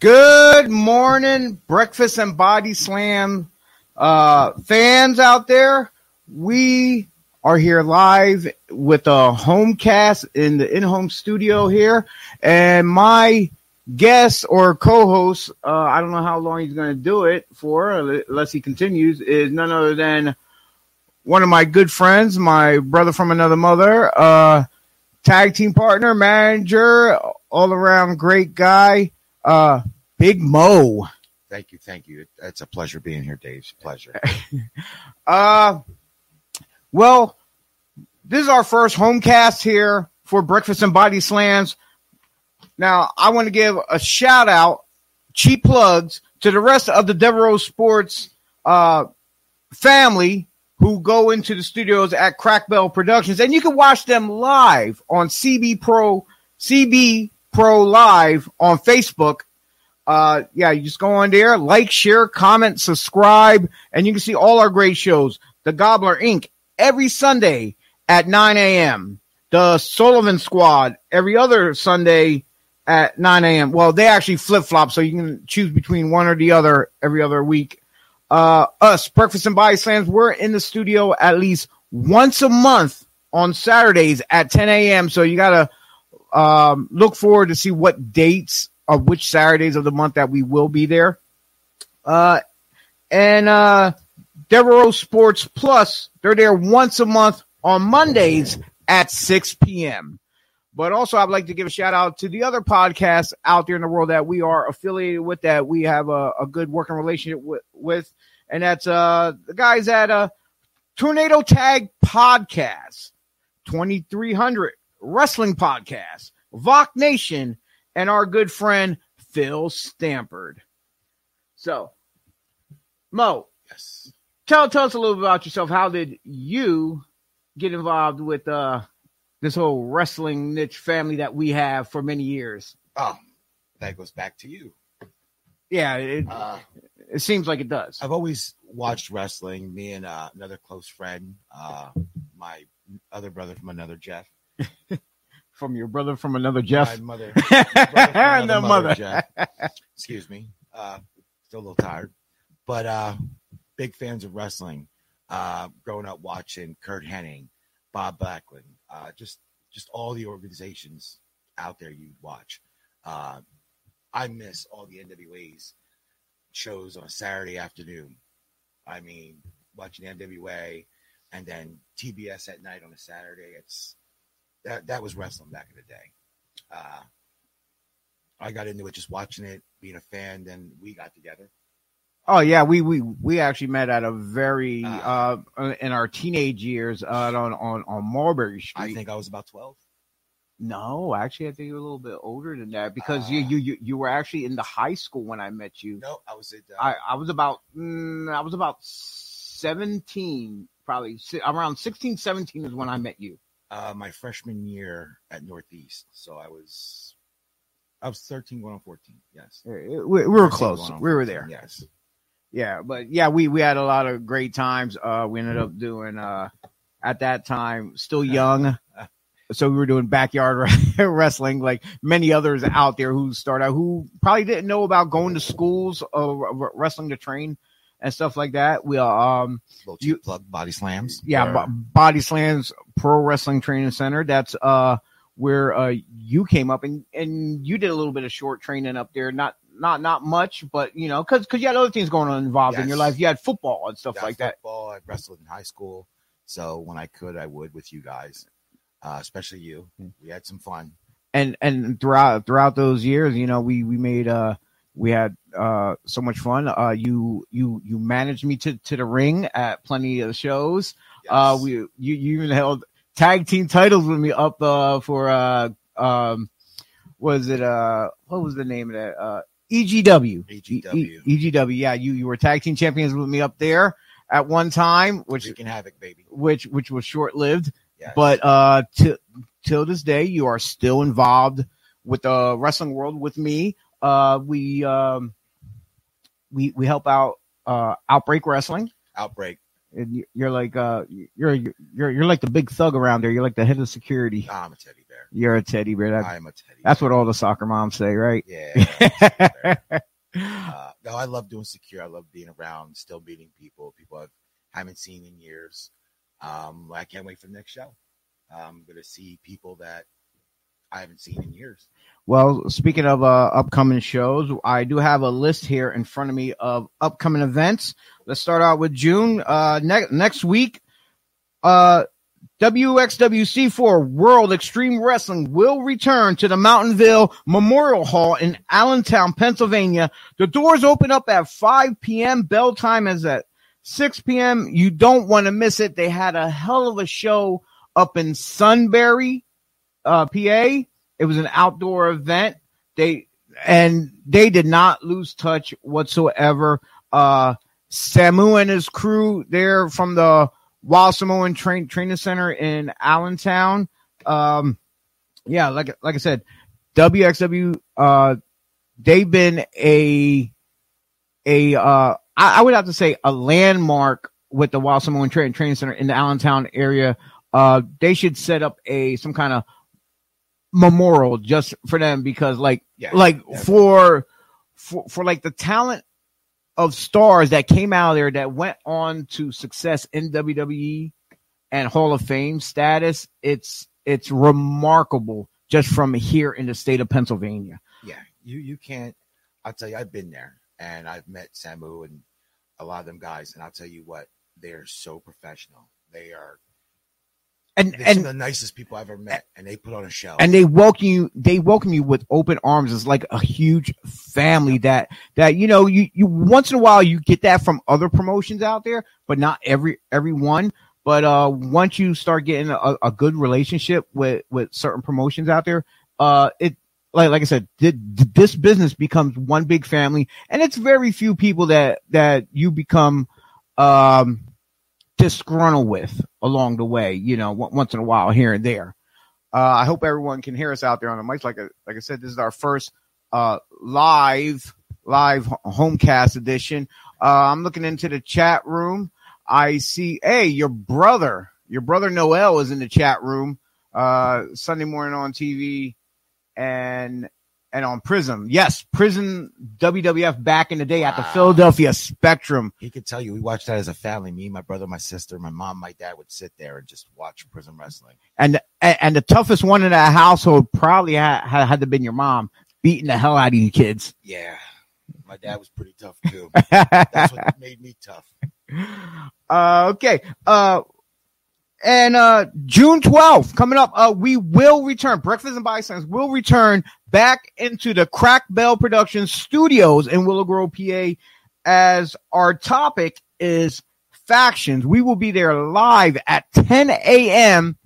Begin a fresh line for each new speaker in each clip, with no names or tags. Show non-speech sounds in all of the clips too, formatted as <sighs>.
Good morning, breakfast and body slam uh, fans out there. We are here live with a home cast in the in-home studio here, and my guest or co-host, uh, I don't know how long he's going to do it for, unless he continues, is none other than one of my good friends, my brother from another mother, uh, tag team partner, manager, all around great guy, uh, Big Mo.
Thank you, thank you. It's a pleasure being here, Dave. It's a pleasure. <laughs>
uh, well, this is our first home cast here for Breakfast and Body Slams. Now, I want to give a shout out, cheap plugs to the rest of the Devereaux Sports uh, family who go into the studios at Crackbell Productions, and you can watch them live on CB Pro, CB Pro Live on Facebook. Uh, yeah, you just go on there, like, share, comment, subscribe, and you can see all our great shows. The Gobbler Inc. every Sunday at 9 a.m. The Sullivan Squad every other Sunday at 9 a.m. Well, they actually flip flop, so you can choose between one or the other every other week. Uh, us, Breakfast and Body Slams, we're in the studio at least once a month on Saturdays at 10 a.m. So you got to um, look forward to see what dates of which Saturdays of the month that we will be there. Uh, and uh, Devereaux Sports Plus, they're there once a month on Mondays at 6 p.m. But also, I'd like to give a shout out to the other podcasts out there in the world that we are affiliated with, that we have a, a good working relationship with, with, and that's uh, the guys at uh, Tornado Tag Podcast, 2300 Wrestling Podcast, Voc Nation, and our good friend Phil Stampard. So, Mo,
yes.
Tell tell us a little bit about yourself. How did you get involved with uh this whole wrestling niche family that we have for many years?
Oh, that goes back to you.
Yeah, it, uh, it seems like it does.
I've always watched wrestling. Me and uh, another close friend, uh, my other brother from another Jeff.
From your brother from another Jeff.
My mother. <laughs> and
the mother.
Jeff. Excuse me. Uh, still a little tired, but uh, big fans of wrestling. Uh, growing up watching Curt Hennig, Bob Backlund, uh, just just all the organizations out there you'd watch. Uh, I miss all the NWA's shows on a Saturday afternoon. I mean, watching NWA and then TBS at night on a Saturday. It's that that was wrestling back in the day. Uh, I got into it just watching it, being a fan. Then we got together.
Oh yeah, we we we actually met at a very uh, uh in our teenage years uh, on on on Mulberry Street.
I think I was about twelve.
No, actually, I think you were a little bit older than that because uh, you, you you you were actually in the high school when I met you.
No, I was at.
Uh, I I was about mm, I was about seventeen, probably around 16, 17 is when I met you.
Uh, my freshman year at Northeast, so I was I was thirteen going on fourteen. Yes,
we, we were close. We were there.
Yes
yeah, but yeah, we we had a lot of great times. Uh, we ended up doing uh, at that time still young, <laughs> so we were doing backyard <laughs> wrestling like many others out there who start out who probably didn't know about going to schools of wrestling to train and stuff like that. We um
you plug body slams.
Yeah, body slams pro wrestling training center. That's uh where uh you came up and and you did a little bit of short training up there. Not not not much, but you know, because because you had other things going on involved yes. in your life. You had football and stuff
yeah,
like
football,
that.
Football. I wrestled in high school, so when I could, I would with you guys, uh, especially you. Hmm. We had some fun.
And and throughout throughout those years, you know, we we made uh we had uh so much fun. Uh, you you you managed me to to the ring at plenty of shows. Yes. Uh, we you you even held tag team titles with me up uh for uh um was it uh what was the name of that uh EGW.
EGW.
E- EGW. Yeah, you you were tag team champions with me up there at one time, which
can havoc, baby.
Which which was short lived. Yes. But uh, till till this day, you are still involved with the wrestling world with me. Uh, we um, we we help out uh, Outbreak Wrestling.
Outbreak
And you- you're like uh you're you're you're like the big thug around there. You're like the head of security.
Nah, I'm a teddy bear.
You're a teddy bear. That,
I am a teddy.
that's
bear.
what all the soccer moms say, right?
Yeah. <laughs> uh, no, I love doing secure. I love being around, still meeting people, people I haven't seen in years. Um, I can't wait for the next show. I'm gonna see people that I haven't seen in years.
Well, speaking of uh, upcoming shows, I do have a list here in front of me of upcoming events. Let's start out with June. Uh, ne- next week, uh, WXWC4 World Extreme Wrestling will return to the Mountainville Memorial Hall in Allentown, Pennsylvania. The doors open up at 5 p.m. Bell time is at 6 p.m. You don't want to miss it. They had a hell of a show up in Sunbury, uh, PA. It was an outdoor event. They and they did not lose touch whatsoever. Uh, Samu and his crew there from the Wild Samoan Train Training Center in Allentown. Um, yeah, like like I said, WXW. Uh, they've been a a uh, I, I would have to say a landmark with the Wild Samoan Train Training Center in the Allentown area. Uh, they should set up a some kind of memorial just for them because like
Yeah,
like
definitely.
for for for like the talent of stars that came out of there that went on to success in WWE and Hall of Fame status, it's it's remarkable just from here in the state of Pennsylvania.
Yeah, you you can't. I'll tell you, I've been there and I've met Samu and a lot of them guys, and I'll tell you what, they're so professional. They are
And
they're some of
and
the nicest people I've ever met, and they put on a show.
and they welcome you they welcome you with open arms. It's like a huge family that that you know you you once in a while you get that from other promotions out there but not every everyone. But uh once you start getting a, a good relationship with with certain promotions out there uh it like like i said th- this business becomes one big family. And it's very few people that that you become um disgruntled with along the way you know on- once in a while here and there uh, I hope everyone can hear us out there on the mics. Like I, like I said, this is our first uh, live live homecast edition. Uh, I'm looking into the chat room. I see, hey, your brother, your brother Noel is in the chat room. Uh, Sunday morning on TV and and on Prism. Yes, Prism WWF back in the day at the
Wow.
Philadelphia Spectrum.
he could tell you we watched that as a family. Me, my brother, my sister, my mom, my dad would sit there and just watch Prism Wrestling.
And and, the toughest one in that household probably had, had had to been your mom beating the hell out of you kids.
Yeah, my dad was pretty tough too. That's what <laughs> made me tough.
uh, okay. Uh, and uh, June 12th coming up, uh, we will return. Breakfast and Bystands will return back into the Crack Bell Productions studios in Willow Grove, PA, as our topic is factions. We will be there live at 10 a.m.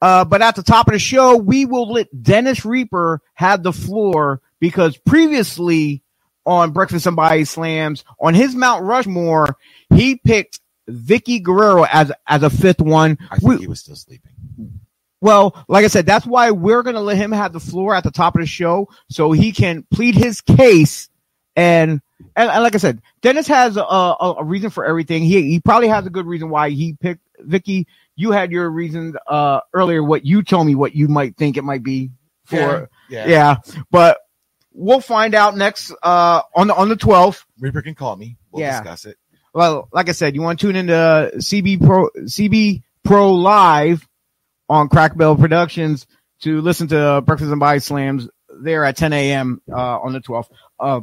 Uh, but at the top of the show, we will let Dennis Reaper have the floor because previously on Breakfast and Body Slams, on his Mount Rushmore, he picked Vickie Guerrero as as a fifth one.
I think
We-
he was still sleeping.
well, like I said, that's why we're gonna let him have the floor at the top of the show so he can plead his case. And and, and like I said, Dennis has a, a, a reason for everything. He he probably has a good reason why he picked Vicky. You had your reasons uh earlier. What you told me, what you might think it might be for
yeah.
yeah, but we'll find out next uh on the on the twelfth.
Reaper can call me. We'll
Yeah.
discuss it.
Well, like I said, you want to tune into CB Pro CB Pro Live on Crackbell Productions to listen to Breakfast and Body Slams there at 10 a.m. Uh, on the 12th. Uh,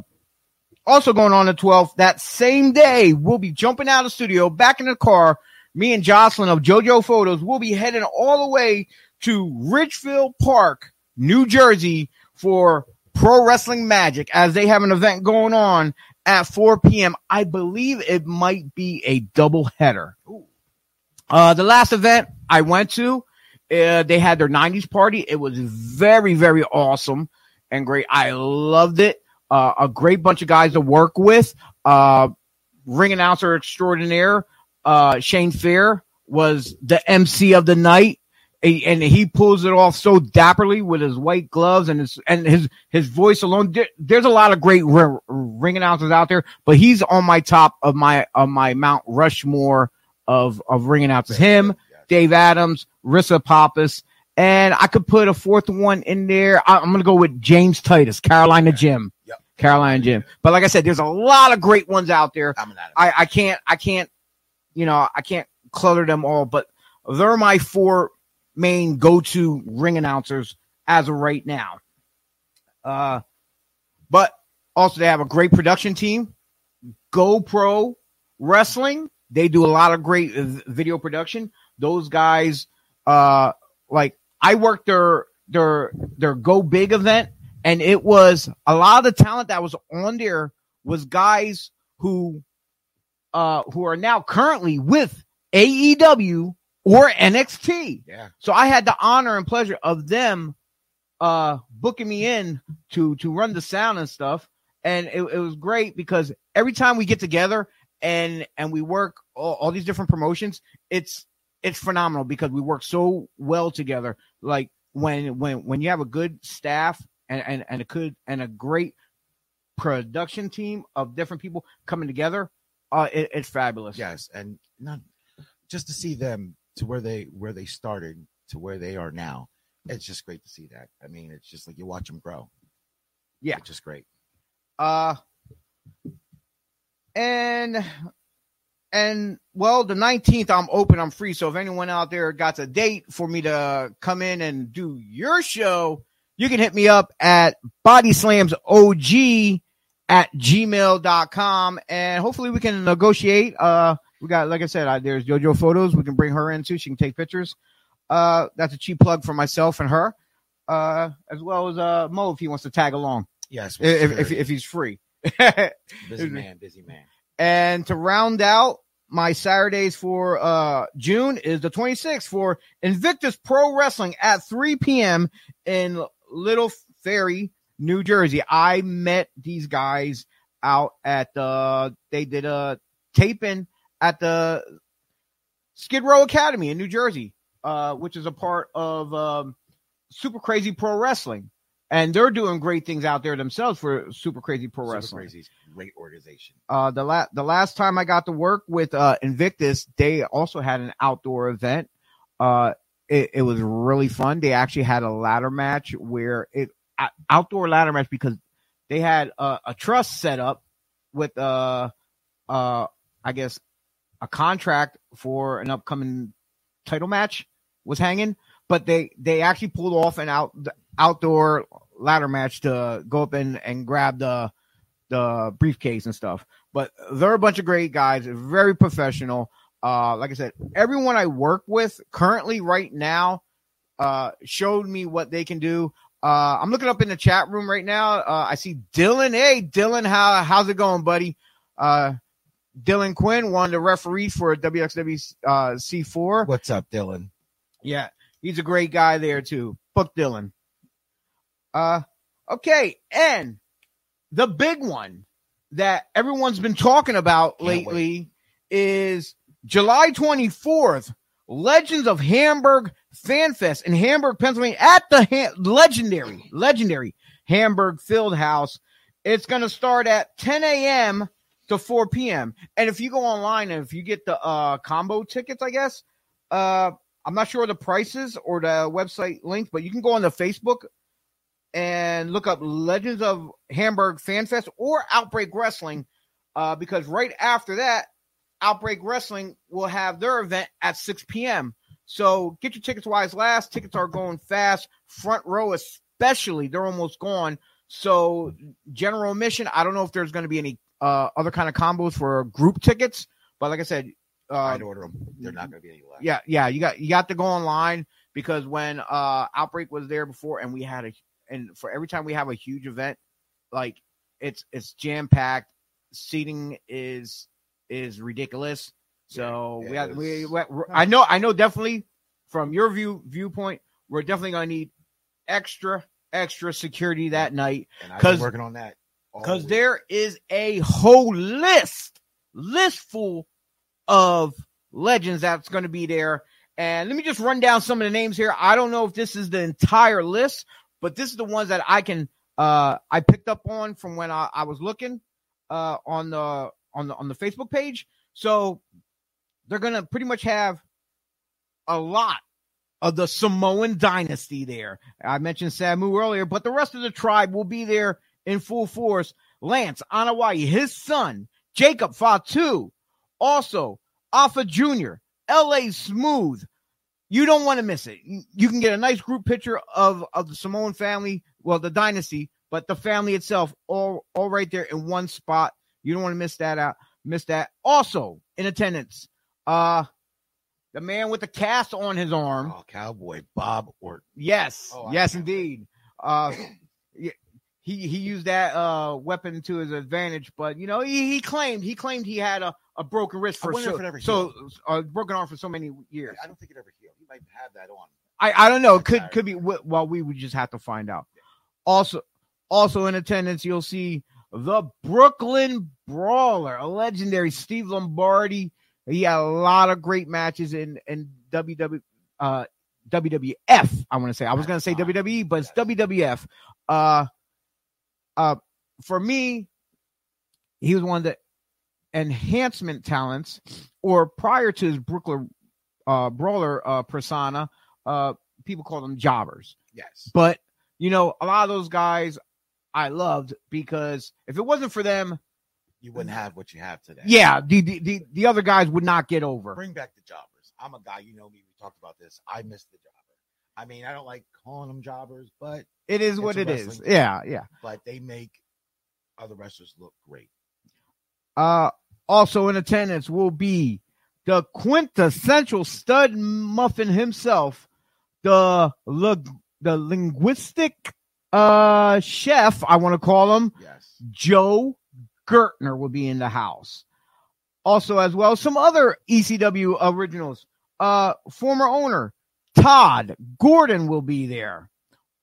also going on the 12th, that same day, we'll be jumping out of the studio, back in the car. Me and Jocelyn of JoJo Photos will be heading all the way to Ridgefield Park, New Jersey for Pro Wrestling Magic as they have an event going on at 4 p.m. I believe it might be a double header. Uh, the last event I went to, uh, they had their 90s party. It was very, very awesome and great. I loved it. Uh, a great bunch of guys to work with. Uh, ring announcer extraordinaire, uh, Shane Fair was the MC of the night. And he pulls it off so dapperly with his white gloves and his and his his voice alone. There- there's a lot of great ri- ring announcers out there, but he's on my top of my of my Mount Rushmore of of ring announcers. Him, Dave Adams, Rissa Pappas, and I could put a fourth one in there. I, am gonna go with James Titus, Carolina Jim.
Yep.
Carolina Jim. But like I said, there's a lot of great ones out there. I, I can't I can't you know I can't clutter them all, but they're my four main go-to ring announcers as of right now. Uh, but also they have a great production team, GoPro Wrestling. They do a lot of great uh, video production. Those guys, uh, like I worked their their their Go Big event, and it was a lot of the talent that was on there was guys who uh who are now currently with AEW or NXT.
Yeah.
So I had the honor and pleasure of them uh booking me in to to run the sound and stuff. And it, it was great because every time we get together and and we work all, all these different promotions, it's it's phenomenal because we work so well together. Like when when when you have a good staff and and, and a good and a great production team of different people coming together, uh it, it's fabulous.
Yes, and not just to see them to where they where they started to where they are now. It's just great to see that. I mean, it's just like you watch them grow.
Yeah.
it's just great.
Uh and and well, the 19th I'm open, I'm free. So if anyone out there got a date for me to come in and do your show, you can hit me up at body slams OG at gmail.com and hopefully we can negotiate. Uh we got like I said, uh, there's Jojo photos. We can bring her in too. She can take pictures. Uh that's a cheap plug for myself and her. Uh as well as uh Mo if he wants to tag along.
Yes,
If
sure.
if, if he's free. <laughs>
busy man, busy man.
And to round out my Saturdays for uh June is the 26th for Invictus Pro Wrestling at 3 p.m. in Little Ferry, New Jersey. I met these guys out at the they did a taping at the Skid Row Academy in New Jersey, uh, which is a part of um, Super Crazy Pro Wrestling. And they're doing great things out there themselves for Super Crazy Pro
Super
Wrestling
Crazy's great organization.
uh the la- the last time I got to work with uh Invictus, they also had an outdoor event. Uh it, it was really fun. They actually had a ladder match where it uh, outdoor ladder match because they had a, a trust set up with uh uh I guess a contract for an upcoming title match was hanging, but they they actually pulled off an out outdoor ladder match to go up and and grab the the briefcase and stuff. But they're a bunch of great guys, very professional. Uh, like I said, everyone I work with currently right now uh, showed me what they can do. Uh, I'm looking up in the chat room right now. Uh, I see Dylan. Hey, Dylan, how how's it going, buddy? Uh, Dylan Quinn, one of the referees for WXW uh, C4.
What's up, Dylan?
Yeah, he's a great guy there too. Book Dylan. Uh, okay, and the big one that everyone's been talking about
Can't
lately is July 24th, Legends of Hamburg Fan Fest in Hamburg, Pennsylvania, at the ha- legendary, legendary Hamburg Field House. It's going to start at 10 a.m. to 4 p.m. And if you go online and if you get the uh, combo tickets, I guess, uh, I'm not sure the prices or the website link, but you can go on the Facebook and look up Legends of Hamburg Fan Fest or Outbreak Wrestling, uh, because right after that, Outbreak Wrestling will have their event at 6 p.m. So get your tickets wise last. Tickets are going fast. Front row, especially, they're almost gone. So general admission, I don't know if there's going to be any uh, other kind of combos for group tickets, but like I said, uh,
I'd order them. They're not going to be any less.
yeah, yeah, you got you got to go online because when uh outbreak was there before and we had a and for every time we have a huge event, like it's it's jam packed, seating is is ridiculous. So
Yeah,
we have we,
is.
we I know I know definitely from your view viewpoint, we're definitely gonna need extra extra security that night
And I've
'Cause-
working on that.
Because there is a whole list list full of legends that's going to be there. And let me just run down some of the names here. I don't know if this is the entire list but this is the ones that i can uh i picked up on from when i, I was looking uh on the on the on the facebook page. So they're gonna pretty much have a lot of the Samoan dynasty there. I mentioned Samu earlier, but the rest of the tribe will be there in full force. Lance Anoa'i, his son, Jacob Fatu, also Afa Jr., LA Smooth. You don't want to miss it. You can get a nice group picture of, of the Samoan family, well, the dynasty, but the family itself, all, all right there in one spot. You don't want to miss that out. Miss that. Also in attendance, uh, the man with the cast on his arm.
Oh, cowboy Bob Orton.
Yes,
Oh,
yes, indeed. Uh, he he used that uh weapon to his advantage, but you know he, he claimed he claimed he had a, a broken wrist for so,
it
so a broken arm for so many years.
I don't think it ever healed. He might have that on.
I I don't know. Could could be. Well, we would just have to find out. Also, also in attendance, you'll see the Brooklyn Brawler, a legendary Steve Lombardi. He had a lot of great matches in in WW uh WWF. I want to say. I was going to say WWE, but it's WWF. Uh, uh, for me, he was one of the enhancement talents, or prior to his Brooklyn uh, Brawler uh, persona, uh, people call them jobbers.
Yes.
But you know, a lot of those guys I loved because if it wasn't for them,
You wouldn't have what you have today.
yeah, the the the, the other guys would not get over.
Bring back the jobbers. I'm a guy, you know me. We talked about this. I miss the jobber. I mean, I don't like calling them jobbers, but
It is what it is. Yeah, yeah.
but they make other wrestlers look great.
Uh, also in attendance will be the quintessential stud muffin himself, the the linguistic uh chef, I want to call him,
Yes.
Joel Gertner will be in the house. Also, as well, some other ECW originals. Uh, former owner Todd Gordon will be there.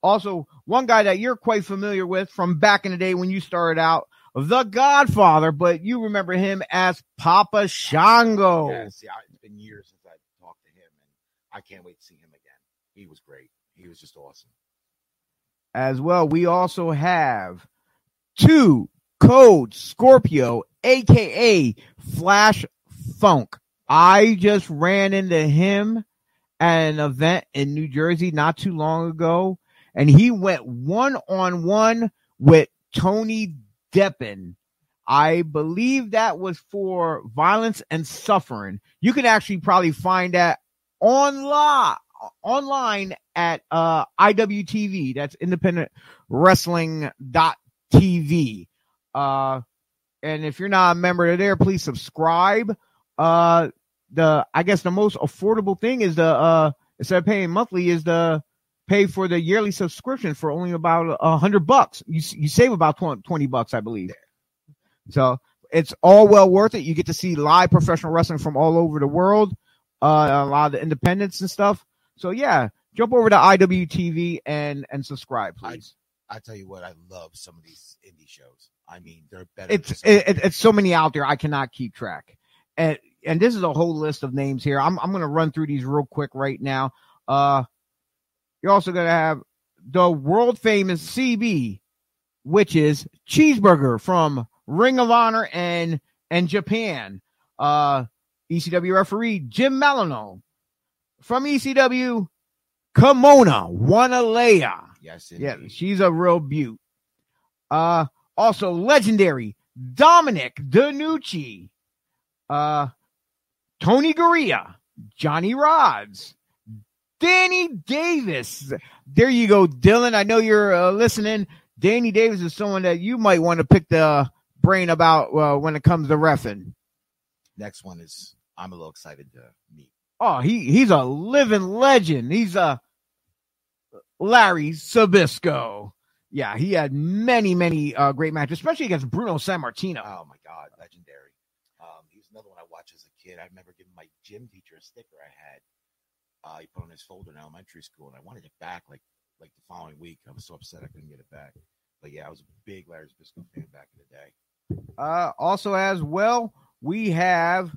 Also, one guy that you're quite familiar with from back in the day when you started out, the Godfather, but you remember him as Papa Shango.
Yeah, see, it's been years since I talked to him, and I can't wait to see him again. He was great. He was just awesome.
as well. We also have two Cold Scorpio, aka Flash Funk. I just ran into him at an event in New Jersey not too long ago, and he went one on one with Tony Deppen. I believe that was for violence and suffering. You can actually probably find that online online at uh IWTV. That's independent wrestling.tv. Uh and if you're not a member of there, please subscribe. Uh the I guess the most affordable thing is the uh instead of paying monthly is the pay for the yearly subscription for only about a hundred bucks. You you save about 20, 20 bucks, I believe. So it's all well worth it. You get to see live professional wrestling from all over the world, uh, a lot of the independents and stuff. So yeah, jump over to IWTV and and subscribe, please.
I tell you what, I love some of these indie shows. I mean, they're better.
it's it- it's so many out there I cannot keep track. And and this is a whole list of names here. I'm I'm gonna run through these real quick right now. Uh, you're also gonna have the world famous CB, which is Cheeseburger from Ring of Honor and and Japan. Uh, ECW referee Jim Molineaux from ECW. Kimona Wanalaya.
yes,
Yeah, she's a real beaut. Uh, also legendary Dominic DeNucci, uh, Tony Garea, Johnny Rodz, Danny Davis. There you go, Dylan. I know you're uh, listening. Danny Davis is someone that you might want to pick the brain about uh, when it comes to refing.
Next one is I'm a little excited to meet.
Oh, he he's a living legend. He's a Larry Zbyszko. Yeah, he had many, many uh, great matches, especially against Bruno Sammartino.
Oh my God, legendary. Um, he was another one I watched as a kid. I remember giving my gym teacher a sticker I had. Uh, he put on his folder in elementary school, and I wanted it back like like the following week. I was so upset I couldn't get it back. But yeah, I was a big Larry Zbyszko fan back in the day.
Uh, also, as well, we have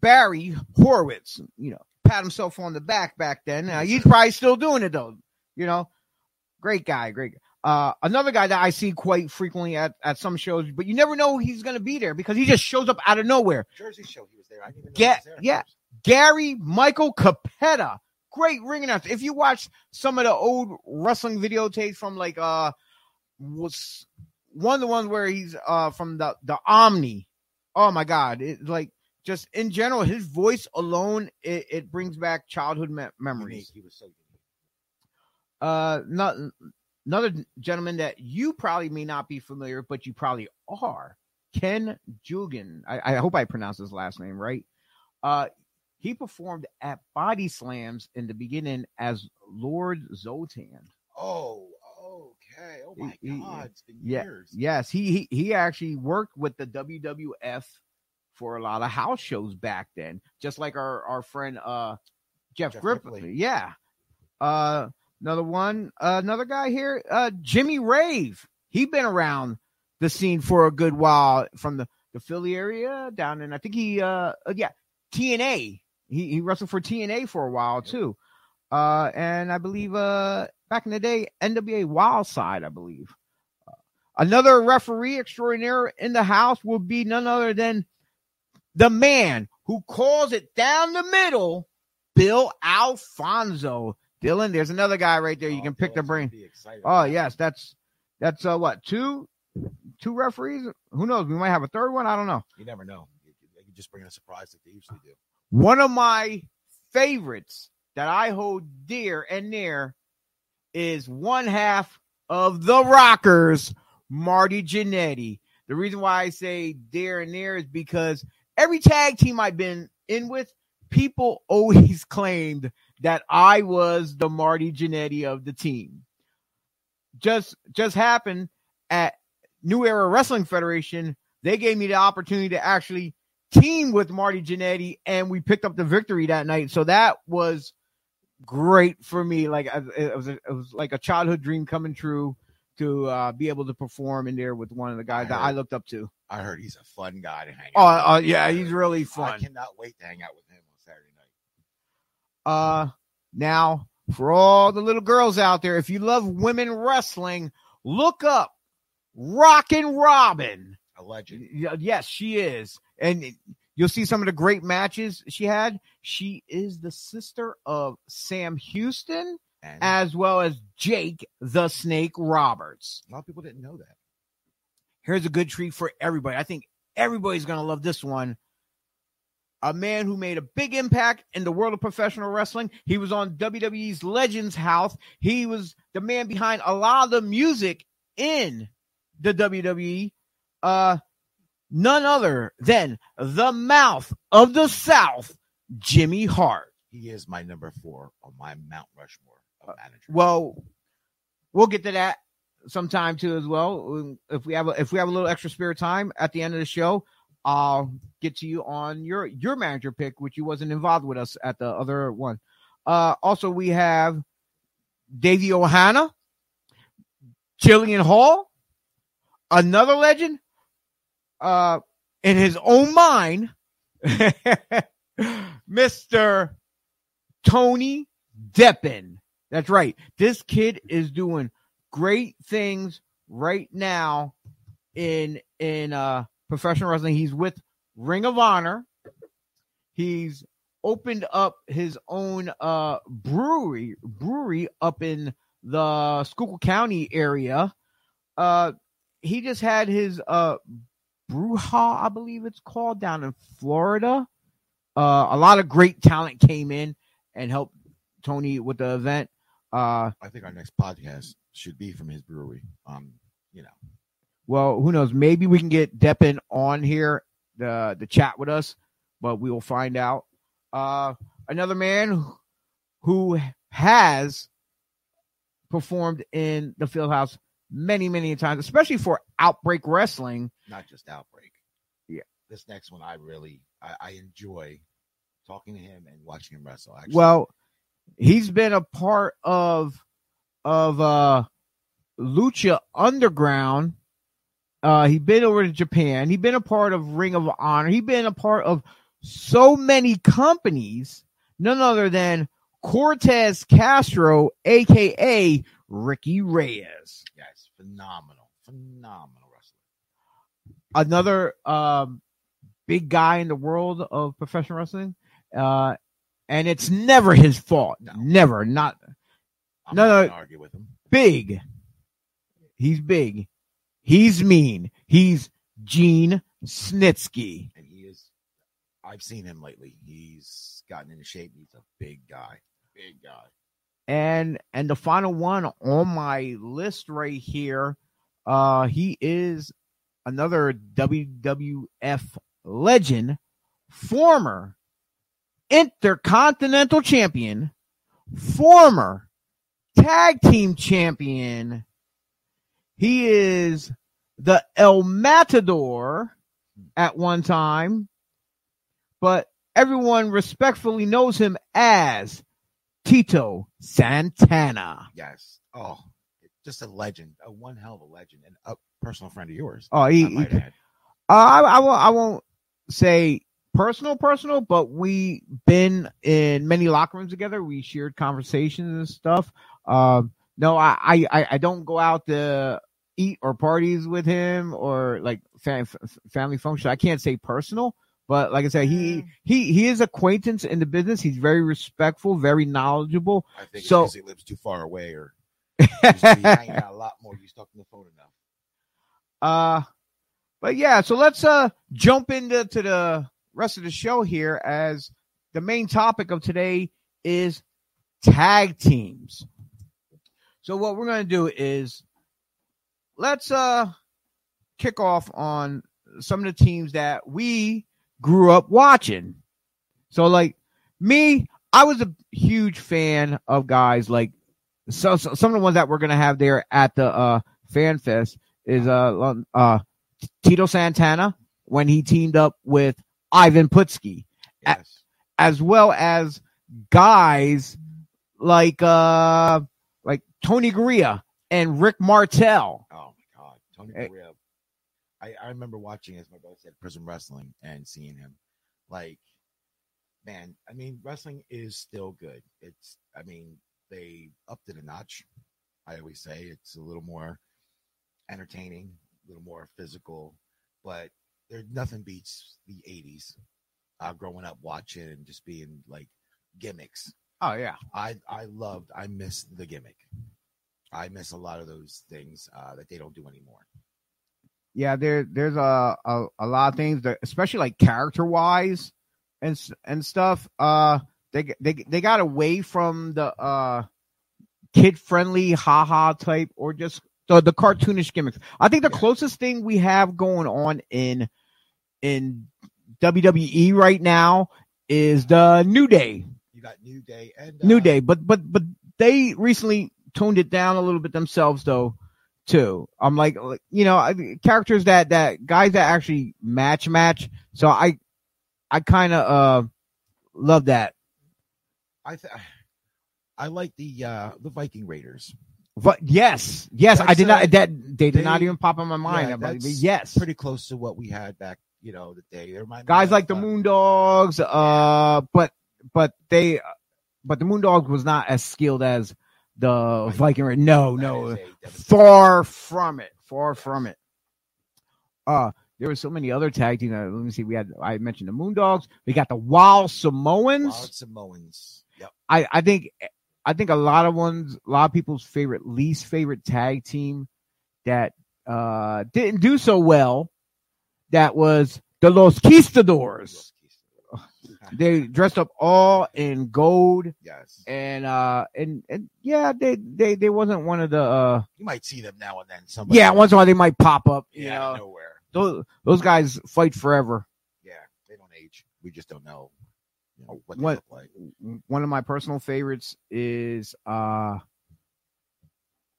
Barry Horowitz. You know, pat himself on the back back then. Now he's probably still doing it though. You know, great guy, great. guy. Uh, another guy that I see quite frequently at, at some shows, but you never know he's going to be there because he just shows up out of nowhere.
Jersey show, he was there. I didn't even know
Get
he was there.
yeah, Gary Michael Cappetta. Great ring announcer. If you watch some of the old wrestling videotapes from like uh was one of the ones where he's uh from the the Omni. Oh my god. It like just in general, his voice alone, it, it brings back childhood me- memories.
Unique. He was so unique.
Uh, not, another gentleman that you probably may not be familiar, but you probably are. Ken Jugan. I, I hope I pronounced his last name right. Uh, he performed at Body Slams in the beginning as Lord Zotan.
Oh, okay. Oh my
He-
God, it's been
yeah,
years.
Yes, he, he he actually worked with the WWF for a lot of house shows back then, just like our our friend uh Jeff,
Jeff
Griffin.
Ripley.
Yeah. Uh another one, uh, another guy here, uh Jimmy Rave. He been around the scene for a good while from the the Philly area down in I think he uh uh, yeah, TNA. He he wrestled for TNA for a while too. Uh and I believe uh back in the day NWA Wild Side, I believe. Another referee extraordinaire in the house will be none other than the man who calls it down the middle, Bill Alfonso. Dylan, there's another guy right there. You
Oh,
can pick the brain. Oh yes, that's that's uh what two two referees? Who knows? We might have a third one. I don't know.
You never know. You can just bring a surprise like they usually do.
One of my favorites that I hold dear and near is one half of the Rockers, Marty Jannetty. The reason why I say dear and near is because every tag team I've been in with, people <laughs> always claimed that I was the Marty Jannetty of the team. Just just happened at New Era Wrestling Federation. They gave me the opportunity to actually team with Marty Jannetty, and we picked up the victory that night. So that was great for me. Like it was, a, it was like a childhood dream coming true to uh, be able to perform in there with one of the guys that I looked up to.
I heard he's a fun guy to hang
Oh,
out.
uh,
with.
yeah, he's really fun.
I cannot wait to hang out with him on Saturday night.
Uh, now for all the little girls out there, if you love women wrestling, look up Rockin' Robin.
A legend.
Yes, she is. And you'll see some of the great matches she had. She is the sister of Sam Houston
And
as well as Jake the Snake Roberts.
a lot of people didn't know that.
Here's a good treat for everybody. I think everybody's going to love this one. A man who made a big impact in the world of professional wrestling. He was on WWE's Legends House. He was the man behind a lot of the music in the WWE. Uh, none other than the mouth of the South, Jimmy Hart.
He is my number four on my Mount Rushmore of managers.
Well, we'll get to that sometime too as well. If we have a, if we have a little extra spare time at the end of the show, I'll get to you on your your manager pick, which you wasn't involved with us at the other one. Uh, also, we have Davey Ohana, Jillian Hall, another legend, uh, in his own mind, <laughs> Mister Tony Deppen. That's right. This kid is doing great things right now in in uh professional wrestling. He's with Ring of Honor. He's opened up his own uh brewery brewery up in the Schuylkill County area. Uh he just had his uh Brewha, I believe it's called, down in Florida. Uh a lot of great talent came in and helped Tony with the event. Uh
I think our next podcast should be from his brewery. Um, you know,
well, who knows? Maybe we can get Deppen on here the the chat with us, but we will find out. Uh, another man who has performed in the Fieldhouse many, many times, especially for Outbreak Wrestling.
not just Outbreak.
Yeah.
This next one, I really, I, I enjoy talking to him and watching him wrestle. Actually,
Well, he's been a part of of uh Lucha Underground. Uh he been over to Japan. He been a part of Ring of Honor. He been a part of so many companies, none other than Cortez Castro, aka Ricky Reyes.
yes, phenomenal, phenomenal wrestler.
Another um big guy in the world of professional wrestling, Uh, and it's never his fault.
No.
Never. Not
I'm
No,
not
no.
argue with him.
big. He's big. He's mean. He's Gene Snitsky.
And he is. I've seen him lately. He's gotten into shape. He's a big guy. Big guy.
And and the final one on my list right here, uh, he is another WWF legend, former intercontinental champion, former tag team champion. He is the El Matador at one time, but everyone respectfully knows him as Tito Santana.
Yes. Oh, just a legend. A one hell of a legend and a personal friend of yours.
Oh,
I
he, he
might add.
Uh, I, I won't. I won't say personal, personal, but we been in many locker rooms together. We shared conversations and stuff. Um, no, I, I, I- I don't go out to eat or parties with him or like fam- family function. I can't say personal, but like I said, he, he, he is acquaintance in the business. He's very respectful, very knowledgeable.
I think
So-
because he lives too far away or used to be hanging out a lot more. Used to talk the phone enough.
Uh, but yeah, so let's uh jump into to the rest of the show here as the main topic of today is tag teams. So what we're gonna do is let's uh kick off on some of the teams that we grew up watching. So like me, I was a huge fan of guys like so, so some of the ones that we're gonna have there at the uh fan fest is uh uh Tito Santana when he teamed up with Ivan Putski,
Yes.
as well as guys like uh like Tony Garea and Rick Martel.
Oh God, Tony
Eh.
I, I remember watching, as my brother said, Prism Wrestling and seeing him. Like, man, I mean, wrestling is still good. It's, I mean, they upped it a notch. I always say it's a little more entertaining, a little more physical, but there's nothing beats the '80s. Uh, growing up watching and just being like gimmicks.
Oh yeah.
I I loved. I miss the gimmick. I miss a lot of those things uh, that they don't do anymore.
Yeah, there there's a, a a lot of things that especially like character wise and and stuff. Uh they they they got away from the uh kid friendly haha type or just the, the cartoonish gimmicks. I think the
Yeah.
closest thing we have going on in in WWE right now is the New Day.
You got New Day and
New
uh,
Day, but but but they recently toned it down a little bit themselves though too. I'm like like, you know I- characters that that guys that actually match match. So I I kind of uh love that.
I th- I like the uh, the Viking Raiders.
But yes, yes, I
That's,
did not that they did not even pop in my mind.
yeah,
it, yes,
Pretty close to what we had back, you know, the day.
Guys like the
uh,
Moondogs. Uh, but but they but the Moondogs was not as skilled as the
Viking.
No, no,
is a devastating-
far from it far from it uh there were so many other tag teams uh, let me see we had i mentioned the moondogs we got the wild samoans
Wild Samoans. Yep.
i i think i think a lot of ones a lot of people's favorite least favorite tag team that uh didn't do so well that was the los Conquistadors. They dressed up all in gold
yes.
and uh and and yeah they they they wasn't one of the uh
You might see them now and then. Somebody
yeah, once in a while they might pop up. You
yeah,
know,
nowhere.
those those guys fight forever.
Yeah, they don't age. We just don't know, you know what they
What-
look like.
One of my personal favorites is uh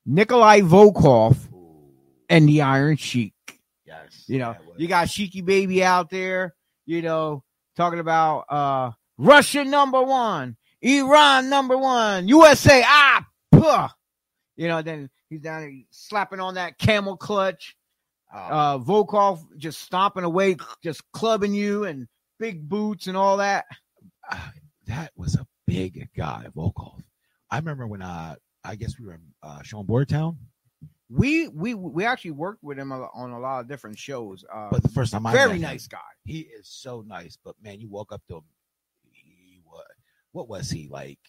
Nikolai Volkov
Ooh,
and the Iron Sheik.
yes.
You know, you got Sheiky Baby out there. You know, talking about uh Russia number one, Iran number one, USA ah puh. You know, then he's down there slapping on that camel clutch.
Oh,
uh Volkov just stomping away, just clubbing you and big boots and all that.
uh, that was a big guy, Volkov. I remember when uh, I guess we were in uh, Sean Boardtown,
We we we actually worked with him on a lot of different shows. Uh,
but the first time I
very
met him,
nice guy.
He is so nice, but man, you walk up to him, he was what was he like?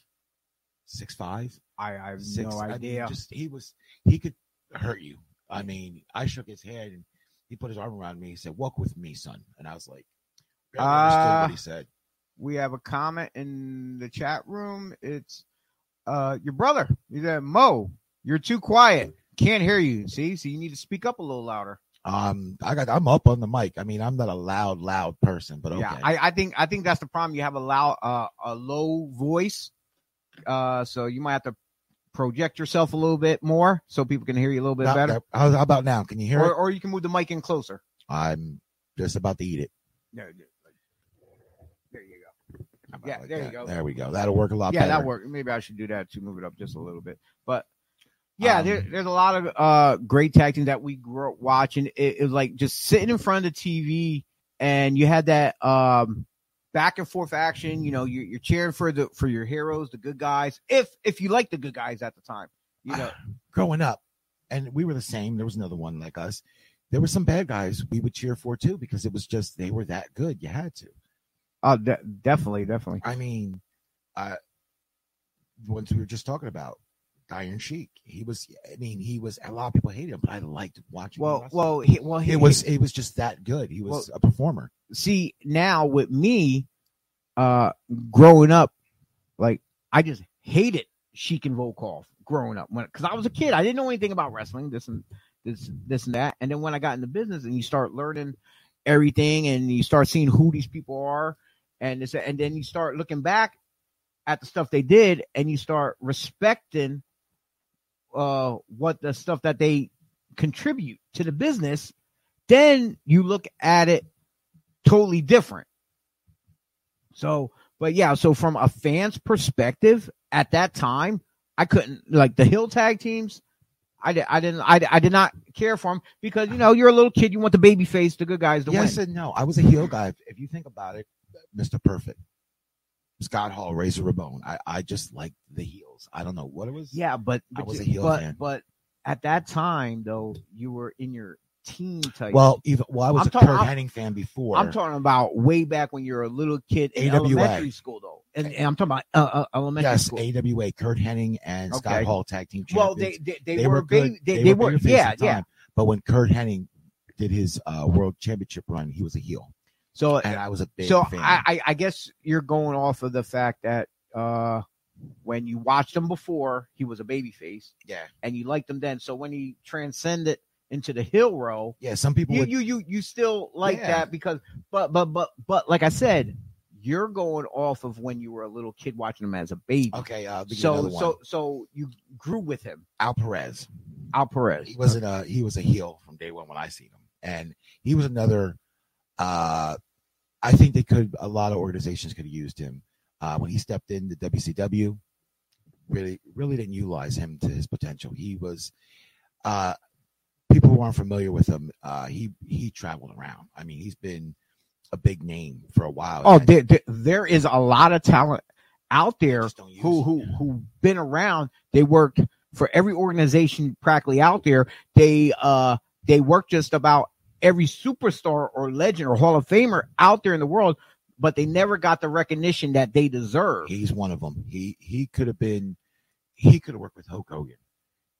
Six five,
I, I have
six.
no
I mean,
idea.
just he was he could hurt you. I mean, I shook his hand and he put his arm around me. He said, "Walk with me, son." And I was like, understood
Uh,
what he said.
we have a comment in the chat room. It's uh your brother. He said, Mo, you're too quiet. Can't hear you. See, so you need to speak up a little louder.
Um, I got I'm up on the mic. I mean, I'm not a loud, loud person, but okay.
Yeah, I, I think I think that's the problem. You have a loud, uh, a low voice, uh, so you might have to project yourself a little bit more so people can hear you a little bit
Not
better.
how, how about now? Can you hear
Or,
it?
or you can move the mic in closer.
I'm just about to eat it.
There, there you go. Yeah,
like
there you go.
There we go. That'll work a lot
yeah,
better.
that worked. Maybe I should do that to move it up just a little bit. But yeah,
Um,
there, there's a lot of uh great tag teams that we grew up watching. It, it was like just sitting in front of the TV, and you had that um back and forth action. You know, you're, you're cheering for the for your heroes, the good guys. If if you like the good guys at the time, you know. <sighs>
growing up, and we were the same. There was another one like us. There were some bad guys we would cheer for too because it was just they were that good. You had to.
Oh, de- definitely, definitely.
I mean, uh, the ones we were just talking about, Iron Sheik. He was. I mean, he was. A lot of people hated him, but I liked watching.
Well, well, he, well, he,
it was. It was just that good. He was a performer.
see now with me uh growing up like i just hated sheik and volkoff growing up when because i was a kid i didn't know anything about wrestling this and this this and that and then when i got in the business and you start learning everything and you start seeing who these people are and this and then you start looking back at the stuff they did and you start respecting uh what the stuff that they contribute to the business then you look at it totally different. So, but yeah, so from a fan's perspective at that time, I couldn't like the heel tag teams. I, di- I didn't I, I did not care for them because you know you're a little kid you want the baby face the good guys to
Yes
win.
and no. I was a heel guy. If you think about it, Mister Perfect, Scott Hall, Razor Ramon. I I just liked the heels. I don't know what it was.
Yeah, but
I
but,
was a heel
but,
fan.
but at that time though you were in your teen type.
Well, even well, I was
I'm
a
talking- Curt
Hennig fan before.
I'm talking about way back when you're a little kid in
AWA.
elementary school though, and, and I'm talking about uh, uh, elementary
yes,
school.
AWA, Curt Hennig and Scott Hall tag team
well, they they, they,
they
were,
were good.
baby, they, they, were
babyface
yeah
the
yeah.
But when Curt Hennig did his uh, world championship run, he was a heel,
So
and I was a big
so
fan.
I, I guess you're going off of the fact that uh when you watched him before he was a baby face
yeah,
and you liked him then. So when he transcended into the heel row,
yeah. Some people
you
would.
you you you still like
Yeah.
that because but but but but like I said, you're going off of when you were a little kid watching him as a baby.
okay, uh,
So so so you grew with him,
Al Perez.
Al Perez.
He wasn't a he was a heel from day one when I seen him, and he was another. Uh, I think they could a lot of organizations could have used him uh, when he stepped in the WCW. Really, really didn't utilize him to his potential. He was. Uh, people who aren't familiar with him, uh, he he traveled around. I mean, he's been a big name for a while.
Oh, there, there, there is a lot of talent out there who who who been around. They worked for every organization practically out there. They uh they work just about every superstar or legend or Hall of Famer out there in the world, but they never got the recognition that they deserve.
He's one of them. He he could have been. He could have worked with Hulk Hogan.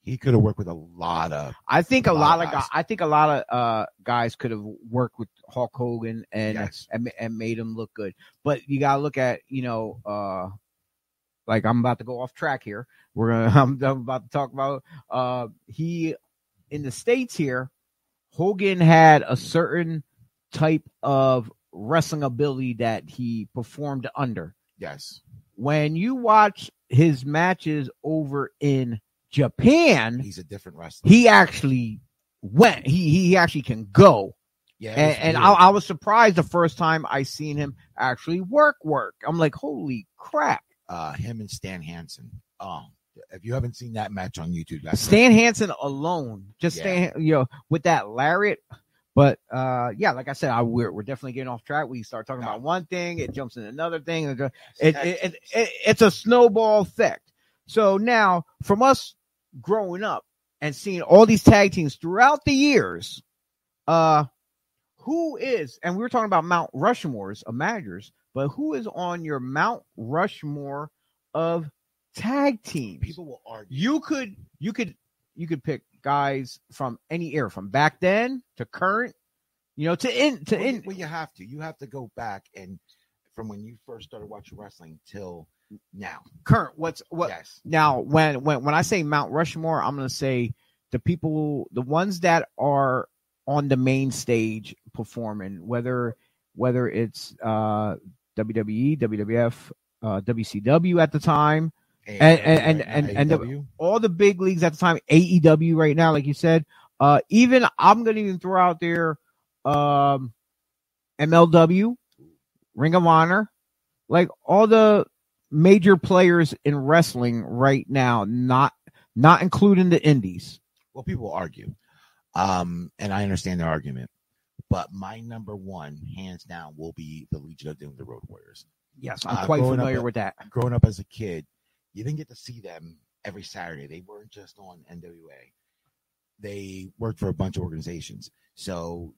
He could have worked with a lot of
I think a lot
lot
of
of
guys.
guys.
I think a lot of uh guys could have worked with Hulk Hogan and
Yes.
and, and made him look good. But you gotta look at you know uh like I'm about to go off track here. We're gonna <laughs> I'm, I'm about to talk about uh he in the states here. Hogan had a certain type of wrestling ability that he performed under.
yes.
When you watch his matches over in Japan,
He's a different wrestler.
he actually went. He he actually can go,
yeah,
and, and I. I was surprised the first time I seen him actually work work. I'm like, holy crap!
uh, him and Stan Hansen. Oh, if you haven't seen that match on YouTube, that's
Stan Hansen alone, just
Yeah.
Stan, you know, with that lariat. But uh, yeah, like I said, I, we're we're definitely getting off track. We start talking
No.
about one thing, it jumps in another thing. It, it, it, it, it's a snowball effect. So now, from us growing up and seeing all these tag teams throughout the years, uh, who is, and we were talking about Mount Rushmore's of managers, but who is on your Mount Rushmore of tag teams?
People will argue.
you could, you could, you could pick guys from any era, from back then to current, you know, to in to
well,
in.
well, you have to. You have to go back and from when you first started watching wrestling till now.
current. What's what?
Yes.
Now, when when when I say Mount Rushmore, I'm going to say the people, the ones that are on the main stage performing, whether whether it's uh, WWE, WWF, uh, WCW at the time, And- and- and- and the- all the big leagues at the time, AEW right now, like you said. Uh, even I'm going to even throw out there, um, MLW, Ring of Honor, like all the major players in wrestling right now, not not including the indies.
well, people argue, um, and I understand their argument. But my number one, hands down, will be the Legion of Doom, the Road Warriors.
Yes, I'm
Uh,
quite familiar
at-
with that.
Growing up as a kid, you didn't get to see them every Saturday. They weren't just on NWA. They worked for a bunch of organizations, so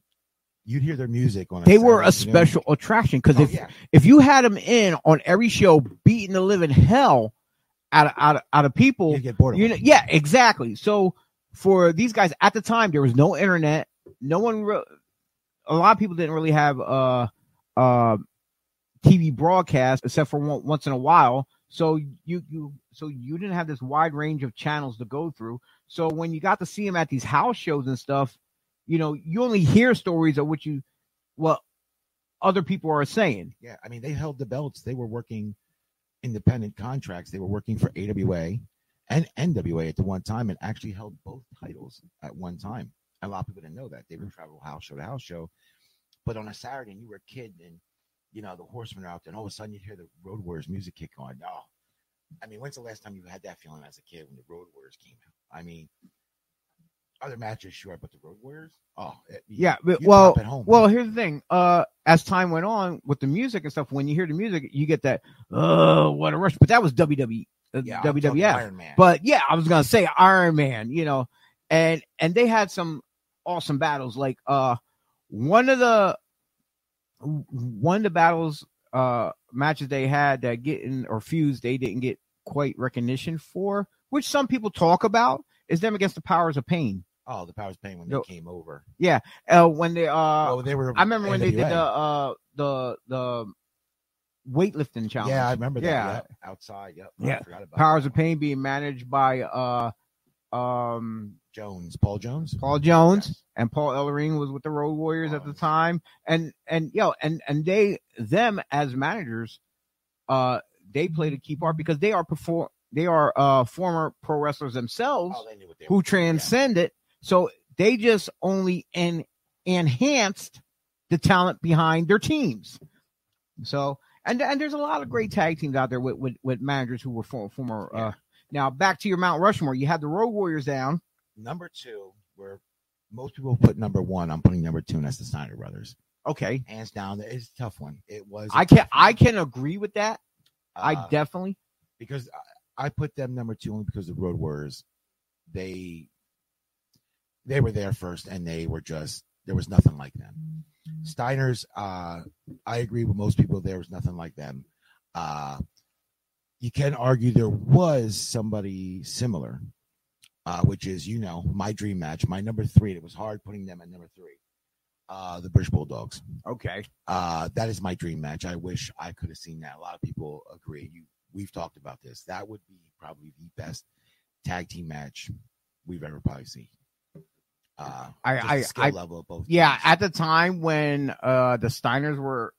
you'd hear their music on.
They were a
afternoon.
special attraction because
Oh,
if
yeah.
if you had them in on every show, beating the living hell out of out of, out of people,
you get bored of
You know, yeah, exactly. So for these guys at the time, there was no internet. No one, re- a lot of people didn't really have uh uh TV broadcast except for one, once in a while. So you you so you didn't have this wide range of channels to go through. So when you got to see them at these house shows and stuff, you know, you only hear stories of what you what other people are saying.
Yeah, I mean, they held the belts. They were working independent contracts. They were working for AWA and NWA at the one time, and actually held both titles at one time. A lot of people didn't know that. They would travel house show to house show, but on a Saturday, and you were a kid, and you know the Horsemen are out there, and all of a sudden you hear the Road Warriors music kick on. Oh, I mean, when's the last time you had that feeling as a kid when the Road Warriors came out? I mean, other matches, sure, but the Road Warriors, oh, it- you-
Yeah, but
you
well,
at home.
Well, here's the thing. Uh, as time went on with the music and stuff, when you hear the music, you get that, oh, what a rush. But that was WWE, uh,
yeah,
WWF.
Iron Man.
But yeah, I was gonna say Iron Man, you know, and and they had some awesome battles. Like uh, one of the one of the battles uh matches they had that getting or fused they didn't get quite recognition for, which some people talk about, is them against the Powers of Pain.
oh, the Powers of Pain when
No.
they came over. Yeah.
Uh, when they uh,
oh, they were.
I remember when they did the uh the the weightlifting challenge.
Yeah, I remember that.
Yeah.
Yep. Outside. Yep.
Yeah.
I forgot about
Powers of Pain being managed by uh um
Jones, Paul Jones.
Paul Jones
Yes.
and Paul Ellering was with the Road Warriors at the time, and and yo and and they them as managers, uh, they played a key part because they are perform they are uh former pro wrestlers themselves
Oh, they knew what they
who
were.
transcended, so they just only en- enhanced the talent behind their teams. So and and there's a lot of great tag teams out there with with, with managers who were former, former
Yeah.
uh. Now back to your Mount Rushmore, you had the Road Warriors down.
Number two, where most people put number one, I'm putting number two, and that's the Steiner Brothers.
Okay,
Hands down, it's a tough one. It was.
I can I can agree with that. I
Uh,
definitely
because I, I put them number two only because the Road Warriors, they they were there first, and they were just there was nothing like them. Steiner's, uh, I agree with most people. There was nothing like them. Uh, you can argue there was somebody similar, uh, which is you know my dream match, my number three. It was hard putting them at number three. Uh, the British Bulldogs.
okay.
Uh, that is my dream match. I wish I could have seen that. A lot of people agree. You, we've talked about this. That would be probably the best tag team match we've ever probably seen. Uh,
I- I-
skill
I-
level of both.
Yeah,
teams.
at the time when uh the Steiners were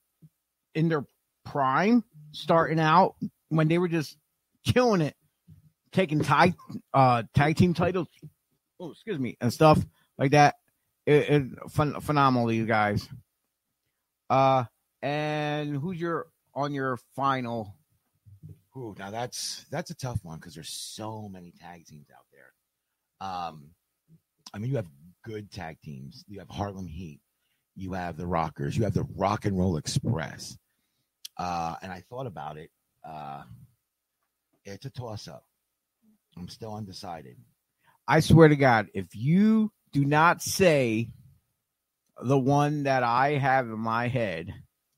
in their prime, starting out, when they were just killing it, taking tag uh tag team titles, oh excuse me, and stuff like that. It, it fun, phenomenal, these guys. Uh, and who's your on your final?
Ooh, now that's that's a tough one because there's so many tag teams out there. Um, I mean, you have good tag teams. You have Harlem Heat. You have the Rockers. You have the Rock and Roll Express. Uh, and I thought about it. Uh, it's a toss up. I'm still undecided.
I swear to God, if you do not say the one that I have in my head,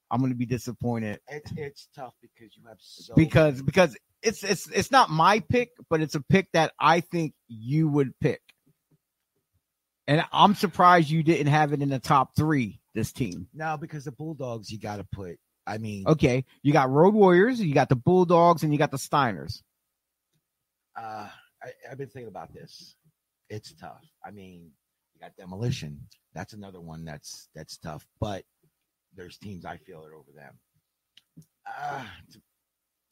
I'm going to be disappointed
It's it's tough because you have so
because because it's it's it's not my pick, but it's a pick that I think you would pick. And I'm surprised you didn't have it in the top three. This team.
no because the Bulldogs you got to put. I mean,
Okay, you got Road Warriors, you got the Bulldogs, and you got the Steiners.
Uh, I, I've been thinking about this. It's tough. I mean, you got Demolition. That's another one that's that's tough. But there's teams I feel are over them. Uh, it's, a,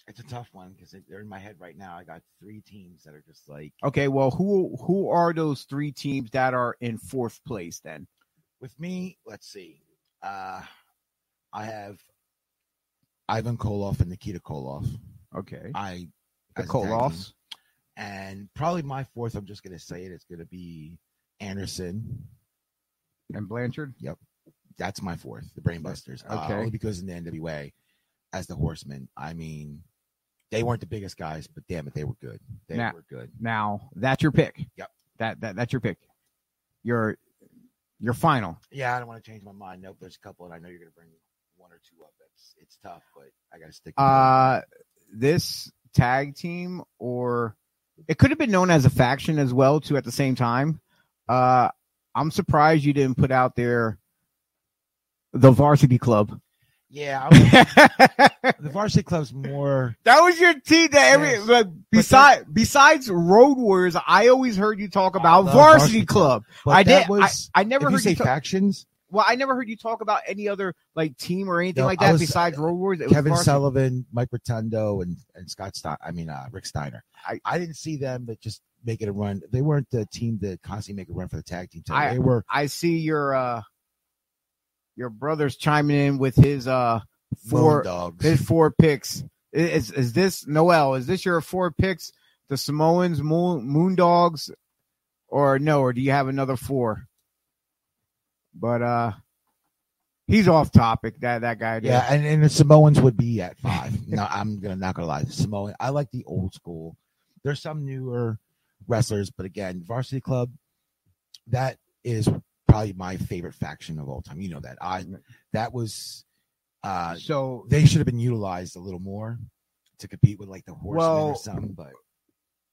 it's a tough one because they're in my head right now. I got three teams that are just like
Okay, well, who who are those three teams that are in fourth place then?
with me. Let's see. Uh, I have Ivan Koloff and Nikita Koloff.
Okay,
I
the. Koloffs.
And probably my fourth. I'm just gonna say it. It's gonna be Anderson.
and Blanchard. Yep.
That's my fourth, the Brainbusters. Uh,
Okay.
only because in the NWA, as the Horsemen, I mean, they weren't the biggest guys, but damn it, they were good. They
Now-
were good.
Now that's your pick.
Yep.
That that that's your pick. Your your final.
Yeah, I don't want to change my mind. Nope, there's a couple, and I know you're gonna bring one or two up. It's it's tough, but I gotta stick. with.
Uh, this tag team, or it could have been known as a faction as well, too. At the same time, uh, I'm surprised you didn't put out there the Varsity Club.
yeah, was, <laughs> the Varsity Club's more.
That was your team that every
Yes.
like, besides besides Road Warriors, I always heard you talk about Varsity,
Varsity
Club.
But
I did.
Was,
I, I never
if you
heard
say
you talk,
factions,
well, I never heard you talk about any other like team or anything
No,
like that
was-
besides Road Warriors. It
Kevin Sullivan, Mike Rotundo, and and Scott Stein. I mean, uh, Rick Steiner.
I-
I, didn't see them, but just making a run. They weren't the team that constantly make a run for the tag team. title.
I-
they were
I see your uh your brother's chiming in with his uh four
dogs.
his four picks. Is is this Noel? Is this your four picks? The Samoans, Moon Moondogs, or no? Or do you have another four? But uh, he's off topic. That that guy. Did.
Yeah, and, and the Samoans would be at five. <laughs> no, I'm gonna not gonna lie. Samoan, I like the old school. There's some newer wrestlers, but again, Varsity Club, that is probably my favorite faction of all time. You know that. I that was uh
So
they should have been utilized a little more to compete with like the horsemen
Well,
or something, but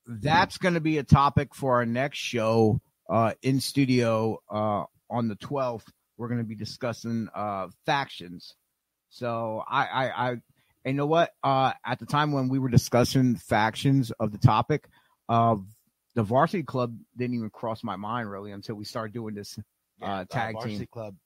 that's going to be a topic for our next show uh, in studio uh, on the 12th. We're going to be discussing uh, factions. So I, I, I, and you know what? Uh, at the time when we were discussing factions of the topic, uh, the varsity club didn't even cross my mind really until we started doing this. Uh, tag
Varsity
team.
Club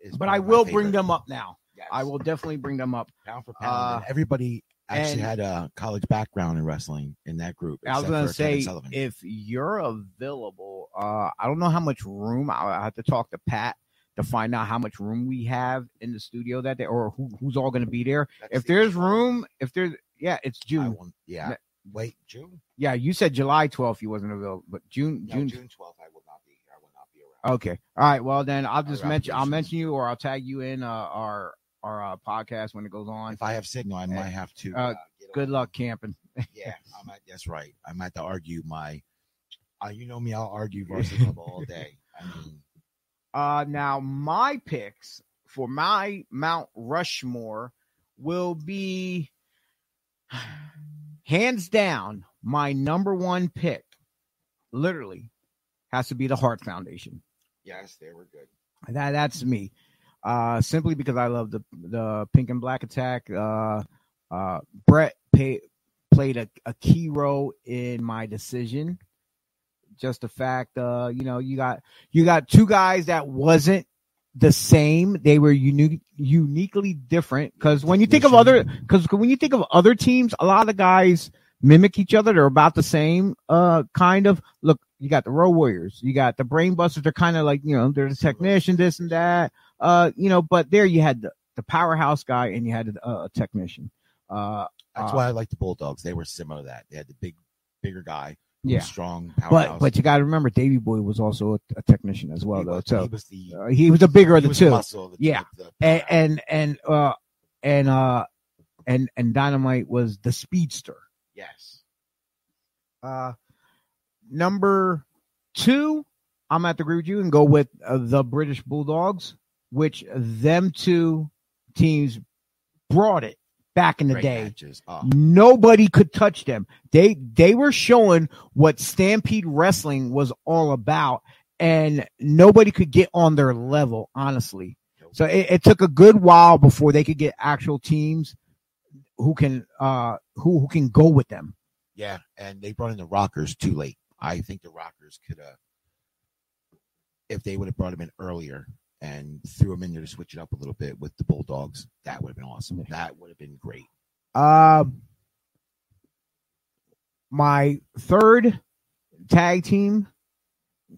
is
But I will bring them up now.
Yes.
I will definitely bring them up.
pound for pound.
Uh,
everybody actually
and-
had a college background in wrestling in that group.
I was gonna say if you're available, uh, I don't know how much room. I have to talk to Pat to find out how much room we have in the studio that day, or who, who's all going to be there.
That's
If
the
there's
issue.
room, if there's yeah, it's June.
won't, yeah. Wait, June?
Yeah, you said July 12th you wasn't available, but June
No,
June.
June twelfth. I will not be here. I will not be around.
Okay, all right. Well then, I'll just mention I'll mention you, or I'll tag you in uh, our our uh, podcast when it goes on.
If I have signal, I might have to.
Uh,
get
Good luck camping. <laughs>
Yeah, I might. That's right. I might have to argue my. Uh, you know me. I'll argue <laughs> varsity club all day. I mean,
Uh, now my picks for my Mount Rushmore will be <sighs> hands down my number one pick. Literally, has to be the Heart Foundation.
yes, they were good.
That that's me. Uh, simply because I love the the Pink and Black Attack. Uh, uh, Bret pay, played a, a key role in my decision. Just the fact, uh, you know, you got you got two guys that wasn't the same. They were unique, uniquely different. Because when you think of other, because when you think of other teams, a lot of the guys mimic each other. They're about the same, uh, kind of. Look, you got the Road Warriors, you got the Brain Busters. They're kind of like you know, they're the technician, this and that. Uh, you know, but there you had the, the powerhouse guy and you had uh, a technician. Uh,
That's
Uh,
why I like the Bulldogs. They were similar to that. They had the big, bigger guy,
yeah.
strong powerhouse.
but but you got to remember, Davy Boy was also a, a technician as well,
he
though.
was,
So
he was the
uh, he was the bigger of the two.
the
Yeah.
the
and and and uh and uh and and dynamite was the speedster
yes,
uh number two i'm at to agree with you and go with uh, the british bulldogs which them two teams brought it back in the
Great
day.
Oh,
Nobody could touch them. They they were showing what Stampede Wrestling was all about, and nobody could get on their level, honestly. So it, it took a good while before they could get actual teams who can uh who who can go with them.
yeah, and they brought in the Rockers too late. I think the Rockers could have, if they would have brought them in earlier and threw them in there to switch it up a little bit with the Bulldogs, that would have been awesome. That would have been great.
Um, my third tag team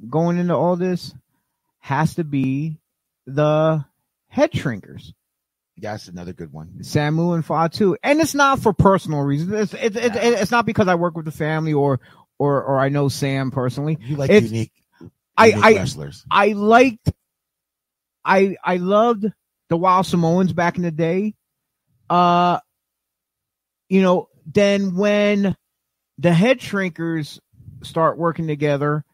going into all this has to be the Head Shrinkers.
That's another good one.
Samu and Fatu, and it's not for personal reasons. It's it, it,
Yeah.
it- it's not because I work with the family or or or I know Sam personally.
You like
It's-
unique,
I-
unique
I-
wrestlers.
I liked, I I loved the Wild Samoans back in the day. Uh, you know, then when the Head Shrinkers start working together,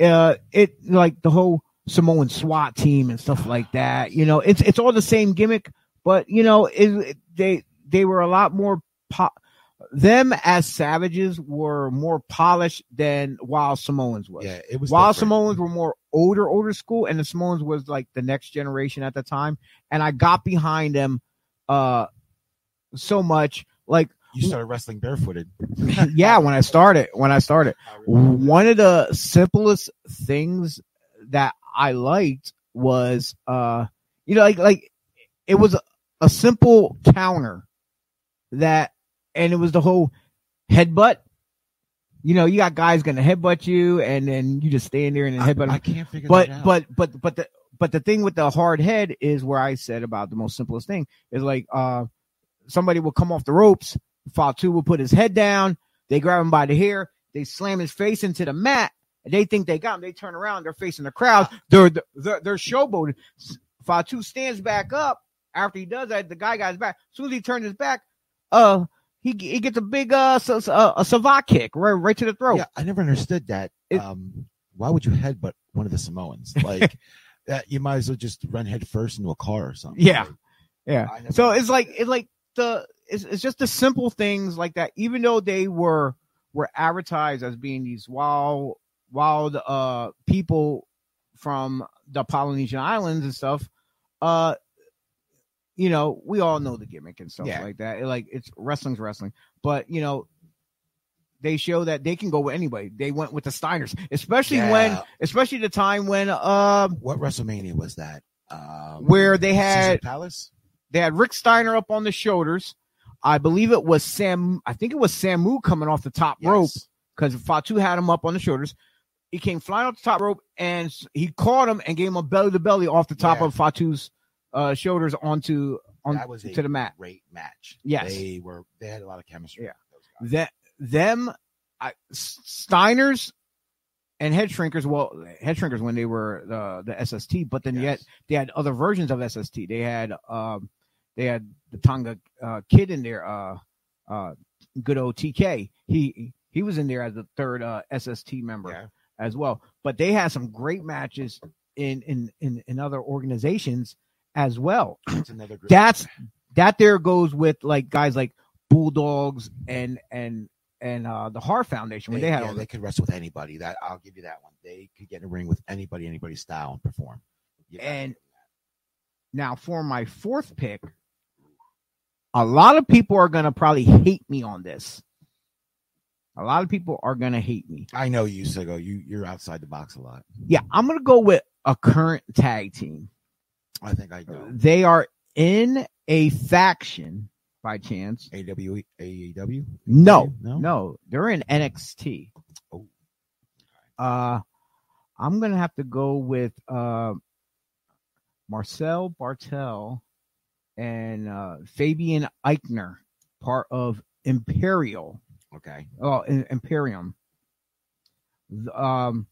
uh, it like the whole Samoan SWAT team and stuff like that. You know, it's it's all the same gimmick, but you know, it, it- they they were a lot more. Po- them as savages were more polished than Wild Samoans was.
Yeah, it was
Wild
different.
Samoans were more older, older school, and the Samoans was like the next generation at the time. And I got behind them uh so much. Like,
You started wrestling barefooted. <laughs>
yeah, when I started, when I started. One of the simplest things that I liked was uh you know, like like it was a, a simple counter that and it was the whole headbutt. You know, you got guys gonna headbutt you and then you just stand there and then
I,
headbutt
I can't figure
but
that out.
but but but the but the thing with the hard head is where I said about the most simplest thing is like uh somebody will come off the ropes, Fatu will put his head down, they grab him by the hair, they slam his face into the mat, and they think they got him. They turn around, they're facing the crowd, they're they're, they're showboating. Fatu stands back up after he does that. The guy got his back. As soon as he turns his back, uh, he he gets a big uh, uh a savate kick right right to the throat.
yeah, I never understood that.
It-
um, why would you headbutt one of the Samoans? <laughs> Like that, you might as well just run head first into a car or something.
Yeah.
Like,
Yeah. So it's like it's like the it's, it's just the simple things like that. Even though they were were advertised as being these wild wild uh people from the Polynesian islands and stuff, uh, you know, we all know the gimmick and stuff
Yeah.
like that. Like it's wrestling's wrestling, but you know. They show that they can go with anybody. They went with the Steiners, especially when, especially the time when, uh,
what WrestleMania was that? Um,
where they
Caesar
had
Palace.
they had Rick Steiner up on the shoulders. I believe it was Sam. I think it was Samu coming off the top rope because Fatu had him up on the shoulders. He came flying off the top rope and he caught him and gave him a belly to belly off the top
Yeah.
of Fatu's uh, shoulders onto on
that was
to the mat.
great match.
Yes.
they were. They had a lot of chemistry.
Yeah. That them I, Steiners and head shrinkers. Well, head shrinkers when they were the the SST, but then yet they had other versions of SST. They had um they had the Tonga uh, kid in there, uh uh good old TK. He he was in there as the third uh SST member
Yeah.
as well. But they had some great matches in in in, in other organizations as well.
That's another great. <clears throat>
That's that there goes with like guys like Bulldogs and and and uh the Heart Foundation when they, had
yeah,
all
they could wrestle with anybody. That I'll give you that one. They could get in a ring with anybody, anybody's style, and perform. Gotta
And- now for my fourth pick, a lot of people are gonna probably hate me on this. A lot of people are gonna hate me.
I know you, Sigo. You you're outside the box a lot.
Yeah, I'm gonna go with a current tag team.
I think I know.
They are in a faction by chance.
AW, AEW.
No,
No?
no, they're in NXT.
Oh.
Uh, I'm gonna have to go with uh, Marcel Barthel and uh, Fabian Aichner, part of Imperial.
Okay.
Oh, Imperium. Um,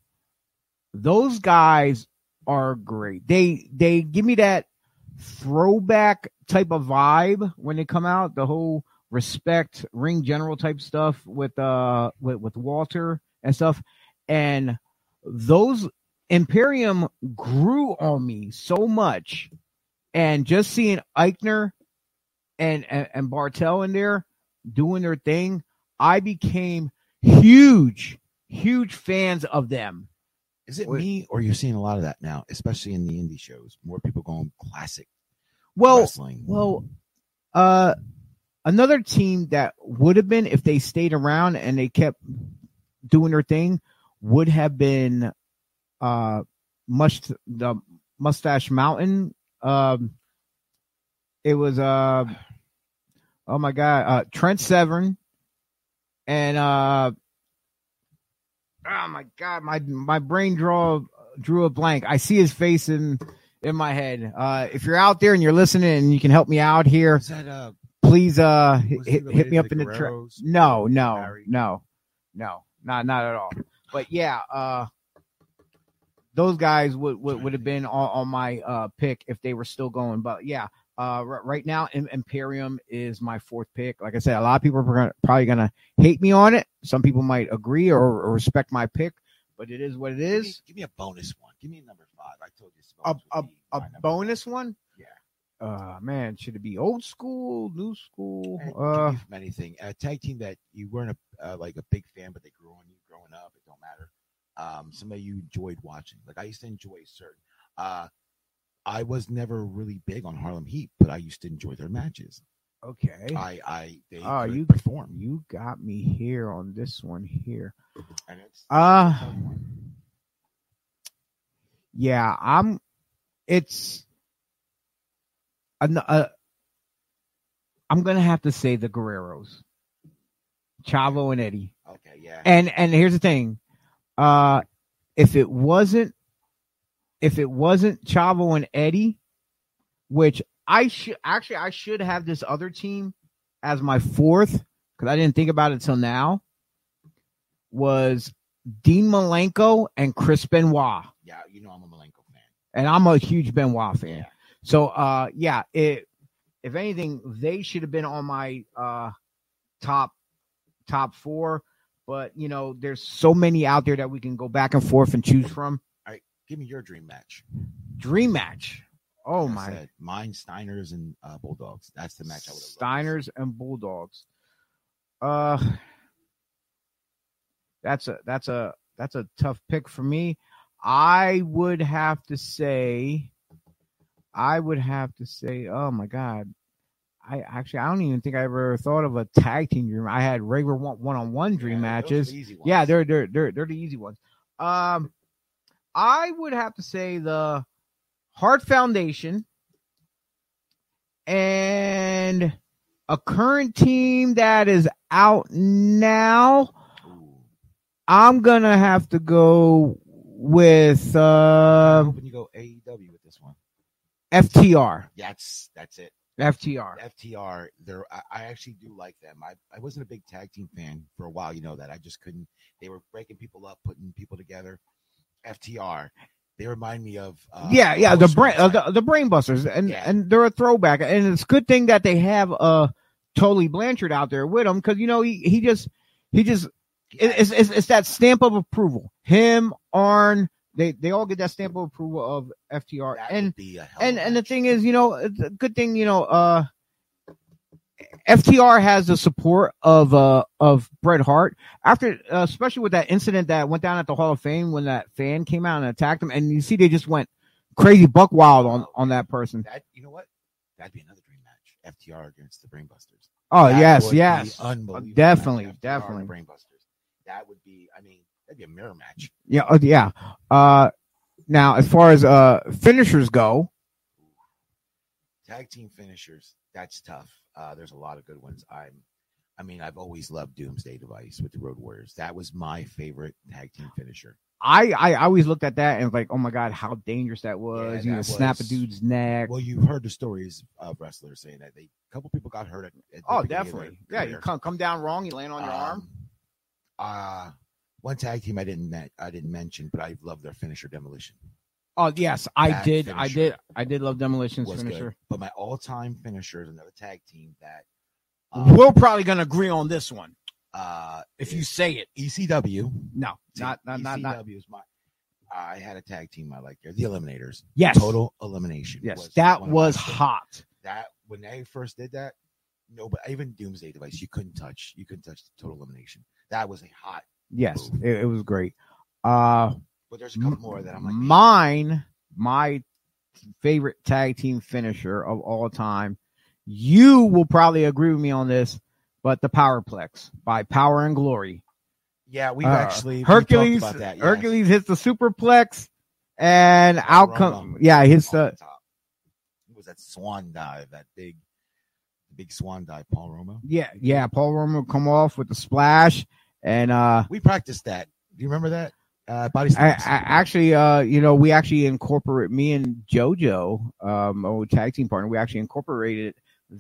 those guys are great. They they give me that throwback type of vibe when they come out. The whole respect ring general type stuff with uh with, with Walter and stuff, and those Imperium grew on me so much and just seeing Aichner and, and and Barthel in there doing their thing, I became huge, huge fans of them.
Is it
Wait.
me or you're seeing a lot of that now, especially in the indie shows? More people going classic
Well,
wrestling.
well, uh, another team that would have been if they stayed around and they kept doing their thing would have been uh must the mustache mountain um it was uh oh my god uh trent seven and uh oh my god my my brain draw drew a blank i see his face in in my head uh if you're out there and you're listening and you can help me out here,
that uh
please uh hit, hit me up in the chat no, no,
Barry?
no, no, not not at all. But yeah, uh, those guys would would, would have been on, on my uh pick if they were still going. But yeah, uh, r- right now Im- Imperium is my fourth pick. Like I said, a lot of people are gonna, probably gonna hate me on it. Some people might agree or, or respect my pick, but it is what it is.
Give me, give me a bonus one. Give me a number five. I told you.
A a, a bonus one.
Yeah.
Uh man, should it be old school, new school?
And
Uh,
from anything. A tag team that you weren't a uh, like a big fan, but they grew on you growing up. It don't matter. Um, somebody you enjoyed watching. Like I used to enjoy certain. Uh, I was never really big on Harlem Heat, but I used to enjoy their matches.
okay.
I, I, they
Oh, you-
perform,
You got me here on this one here.
and it's
Uh yeah, I'm it's an, uh, I'm gonna have to say the Guerreros. Chavo and Eddie.
okay. Yeah,
And and here's the thing. Uh if it wasn't if it wasn't Chavo and Eddie, which I should actually I should have this other team as my fourth because I didn't think about it till now. Was Dean Malenko and Chris Benoit,
yeah. You know I'm a Malenko fan.
and I'm a huge Benoit fan.
Yeah.
So uh yeah, it if anything, they should have been on my uh top top four. But you know, there's so many out there that we can go back and forth and choose from.
Give me your dream match.
Dream match. Oh
I
my
said, mine, Steiners and uh, Bulldogs. That's the match I would.
Steiners and Bulldogs. Uh that's a that's a that's a tough pick for me. I would have to say I would have to say, oh my god. I actually I don't even think I ever thought of a tag team dream. I had regular one on one dream matches. Yeah, they're they're they're they're the easy ones. Um, I would have to say the Heart Foundation and a current team that is out now. I'm gonna have to go with uh,
hoping you go AEW with this one.
FTR.
That's that's it.
FTR.
FTR, they're I, I actually do like them. I, I wasn't a big tag team fan for a while, you know that. I just couldn't they were breaking people up, putting people together. FTR. They remind me of uh,
yeah, yeah, the brain, uh, the, the brain busters, and
Yeah.
and they're a throwback, and it's a good thing that they have uh Tully Blanchard out there with them because you know he he just he just it- it's, it's it's that stamp of approval. Him, Arn, they they all get that stamp of approval of FTR,
That
and
would be a hell
and and the thing is, you know, it's a good thing, you know, uh, FTR has the support of uh of Bret Hart after, uh, especially with that incident that went down at the Hall of Fame when that fan came out and attacked him, and you see they just went crazy buck wild on on that person.
that you know what? That'd be another dream match. FTR against the Brainbusters.
Oh
That
yes, yes,
unbelievable.
definitely, definitely.
Brainbusters. That would be. I mean, that'd be a mirror match.
yeah, uh, yeah. Uh, now as far as uh finishers go,
Tag team finishers. That's tough. Uh, there's a lot of good ones. I'm. I mean, I've always loved Doomsday Device with the Road Warriors. That was my favorite tag team finisher.
I I always looked at that and was like, oh my god, how dangerous that was!
Yeah,
you know, snap a dude's neck.
Well, you've heard the stories of wrestlers saying that they a couple people got hurt at, at
Oh,
beginning of their
definitely. Yeah, you come come down wrong, you land on your arm.
Um, Uh one tag team I didn't I didn't mention, but I love their finisher demolition.
Oh yes, I
that
did. I did. I did love Demolition's
Was
finisher.
good. But my all time finisher is another tag team that um,
We're probably gonna agree on this one
uh
if you say it.
ECW.
No, not not not not.
ECW is my I had a tag team I liked there, the Eliminators.
Yes.
Total Elimination.
Yes, that
of my
was hot.
That when they first did that, no, but even Doomsday Device, you couldn't touch. You couldn't touch the Total Elimination. That was a hot.
Yes, it, it was great. Uh,
But there's a couple more that I'm like,
mine, my favorite tag team finisher of all time. You will probably agree with me on this, but the Powerplex by Power and Glory.
yeah, we've
Uh,
actually we
Hercules.
talked about that. yes.
Hercules hits the superplex, and out
Roma
come yeah, hits the
top. It was that swan dive, that big, big swan dive, Paul Roma.
yeah yeah. Paul will come off with the splash, and uh,
We practiced that. Do you remember that? Uh, body
I, I actually, uh, you know, we actually incorporate me and JoJo, um, our tag team partner. We actually incorporated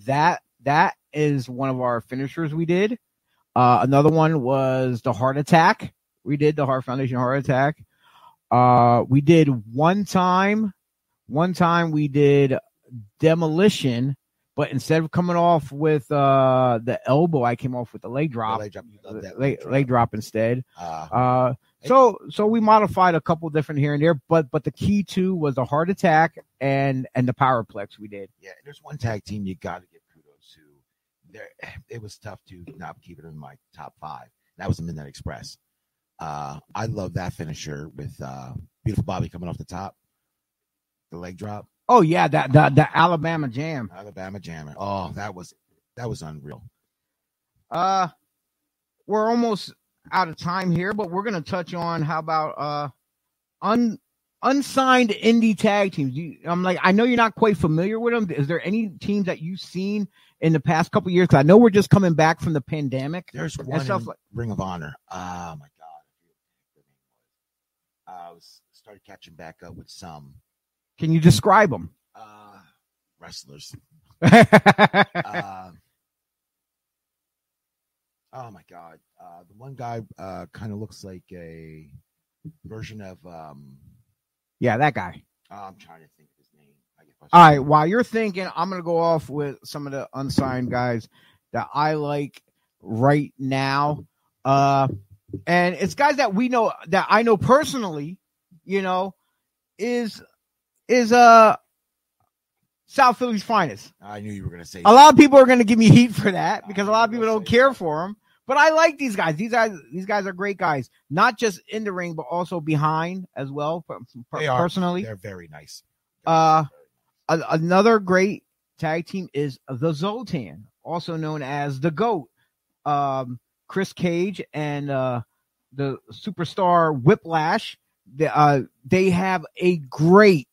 that. That is one of our finishers we did. Uh, another one was the heart attack. We did the Heart Foundation heart attack. Uh, we did one time, one time we did demolition, but instead of coming off with uh the elbow, I came off with the leg drop.
leg drop.
Leg,
leg drop.
drop instead.
Uh,
Uh, so so we modified a couple different here and there, but but the key two was the heart attack and and the powerplex we did.
yeah, there's one tag team you got to give kudos to. There, <sighs> it was tough to not keep it in my top five. That was the Midnight Express. Uh, I love that finisher with uh, beautiful Bobby coming off the top, the leg drop,
Oh yeah, that the, the Alabama Jam.
Alabama Jammer. Oh, that was that was unreal.
Uh, we're almost out of time here, but we're gonna touch on how about uh un unsigned indie tag teams. You, I'm like, I know you're not quite familiar with them. Is there any teams that you've seen in the past couple years? Because I know we're just coming back from the pandemic.
There's one
stuff like
Ring of Honor. Oh my god, I forget what the name was. I was started catching back up with some
Can you describe them?
uh, wrestlers. Uh, <laughs> oh my god, uh, the one guy uh, kind of looks like a version of. Um,
yeah, that guy.
oh, I'm trying to think of his name.
All right, while you're thinking, I'm gonna go off with some of the unsigned guys that I like right now. Uh and it's guys that we know that I know personally, you know, is is uh South Philly's finest.
I knew you were gonna say.
A lot of people are gonna give me heat for that because a lot of people don't care for them. But I like these guys. These guys, these guys are great guys. Not just in the ring, but also behind as well. per-
They are.
personally,
They're very nice.
Uh, a- another great tag team is the Zoltan, also known as the Goat. Um, Chris Cage and uh, the superstar Whiplash. They, uh, they have a great,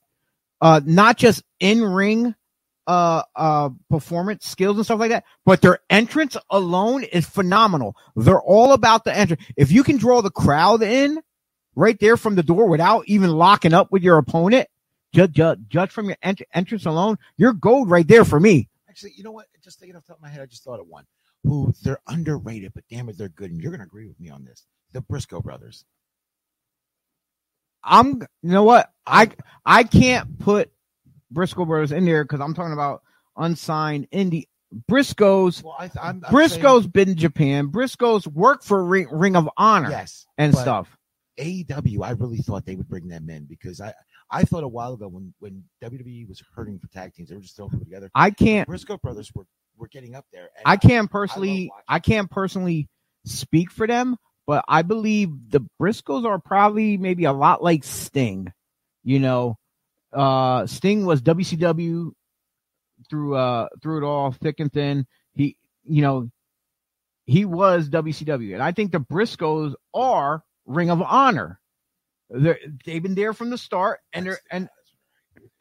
uh, not just in ring, uh, uh, performance skills and stuff like that, but their entrance alone is phenomenal. They're all about the entrance. If you can draw the crowd in right there from the door without even locking up with your opponent, judge, judge, judge from your ent- entrance alone, you're gold right there for me.
Actually, you know what? Just thinking off the top of my head, I just thought of one. Who they're underrated, but damn it, they're good. And you're gonna agree with me on this. The Briscoe brothers.
I'm, you know what? I, I can't put Briscoe Brothers in there because I'm talking about unsigned indie. Briscoe's,
Well, I, I'm, I'm
Briscoe's been in Japan. Briscoe's worked for Ring, Ring of Honor
yes,
and stuff.
AEW, I really thought they would bring them in because I, I thought a while ago when when WWE was hurting for tag teams, they were just throwing them together.
I can't,
Briscoe brothers were were getting up there.
I can't personally,
watching.
I can't personally speak for them, but I believe the Briscoes are probably maybe a lot like Sting. You know, uh, Sting was WCW through uh through it all, thick and thin. He, you know, he was WCW, and I think the Briscoes are Ring of Honor. They're, they've been there from the start, and they're and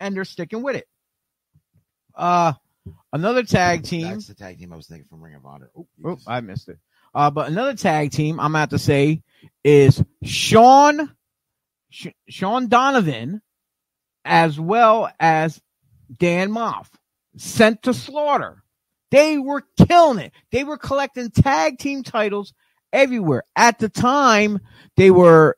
and they're sticking with it. Uh, another tag team.
That's the tag team I was thinking from Ring of Honor. Oh,
Oh,
just-
I missed it. Uh, but another tag team I'm about to say is Sean Sh- Sean Donovan, as well as Dan Moff, sent to slaughter. They were killing it. They were collecting tag team titles everywhere. At the time, they were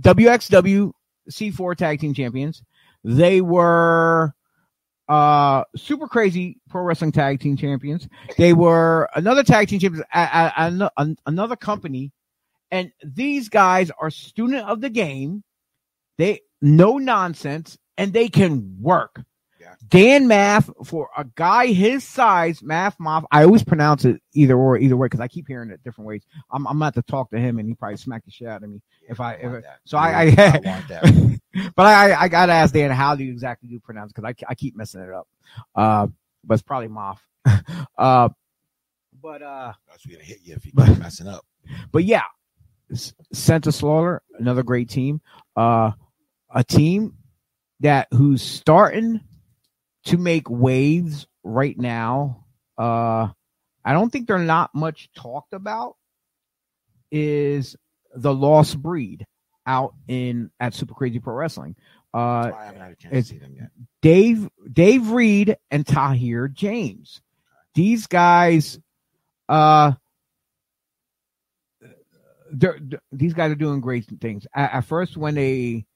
WXW C4 tag team champions. They were uh super crazy pro wrestling tag team champions. They were another tag team champions at, another company, and these guys are student of the game. They no nonsense, and they can work.
Yeah.
Dan Math for a guy his size, Math Moff. I always pronounce it either or, either way, because I keep hearing it different ways. I'm I'm about to talk to him, and he probably smack the shit out of me if I. If,
want that.
so I,
Yeah,
I, <laughs>
want that.
but I, I gotta ask Dan how do you exactly do pronounce because I, I keep messing it up. Uh, but it's probably Moff. <laughs> uh, but uh,
That's gonna hit you if you keep messing up.
but yeah, Santa Slaughter, another great team. Uh, a team that who's starting to make waves right now. Uh, I don't think they're not much talked about. Is the Lost Breed out in at Super Crazy Pro Wrestling? Uh,
I haven't had a chance to see them yet.
Dave Dave Reed and Tahir James. These guys, uh, they're, they're- these guys are doing great things. At, at first, when they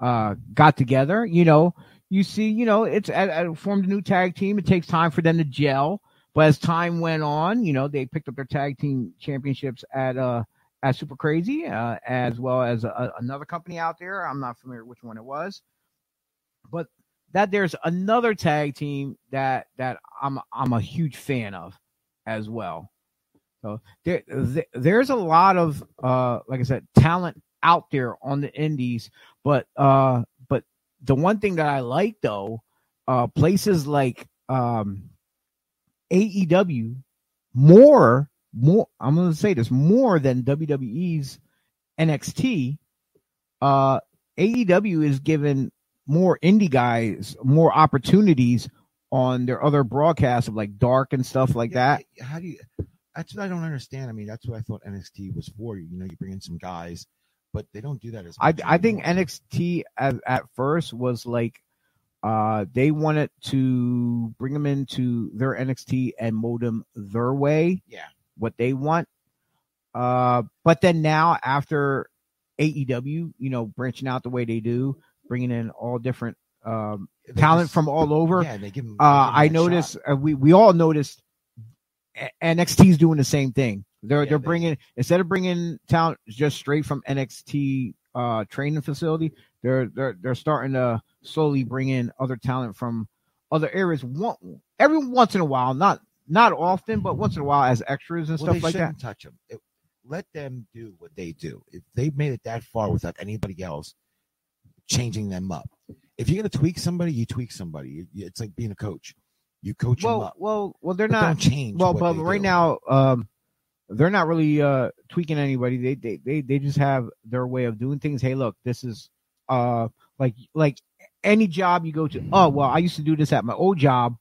uh got together, you know, you see, you know, it's at, at, formed a new tag team. It takes time for them to gel, but as time went on, you know, they picked up their tag team championships at uh at Super Crazy, uh, as well as a, another company out there. I'm not familiar which one it was, but that there's another tag team that that I'm I'm a huge fan of as well. So there, there there's a lot of uh like I said talent out there on the indies, but uh but the one thing that I like though, uh places like um AEW more more I'm going to say this more than WWE's NXT uh AEW is given more indie guys more opportunities on their other broadcasts of like dark and stuff like
Yeah,
that.
How do you? That's what I don't understand. I mean, that's what I thought NXT was for. You know, you bring in some guys, but they don't do that as
I
much.
I think. NXT at, at first was like uh they wanted to bring them into their NXT and mold them their way,
Yeah.
what they want. Uh but then now after AEW, you know, branching out the way they do, bringing in all different um talent
just-
from all over.
Yeah, they give 'em- they give
Uh,
'em
I
that
noticed uh, we we all noticed NXT is doing the same thing. They're
Yeah,
they're
they-
bringing instead of bringing talent just straight from NXT uh, training facility, they're they're they're starting to slowly bring in other talent from other areas. One, every once in a while, not not often, but once in a while as extras and
Well, they
stuff like that.
touch them. It, let them do what they do. If they've made it that far without anybody else changing them up, if you're gonna tweak somebody, you tweak somebody. It's like being a coach. You coach them
Well,
up.
well, well, they're
But
not.
don't change.
Well, but
they
right
do.
now, um, they're not really uh tweaking anybody. They they they they just have their way of doing things. Hey, look, this is uh like like any job you go to. Oh well, I used to do this at my old job,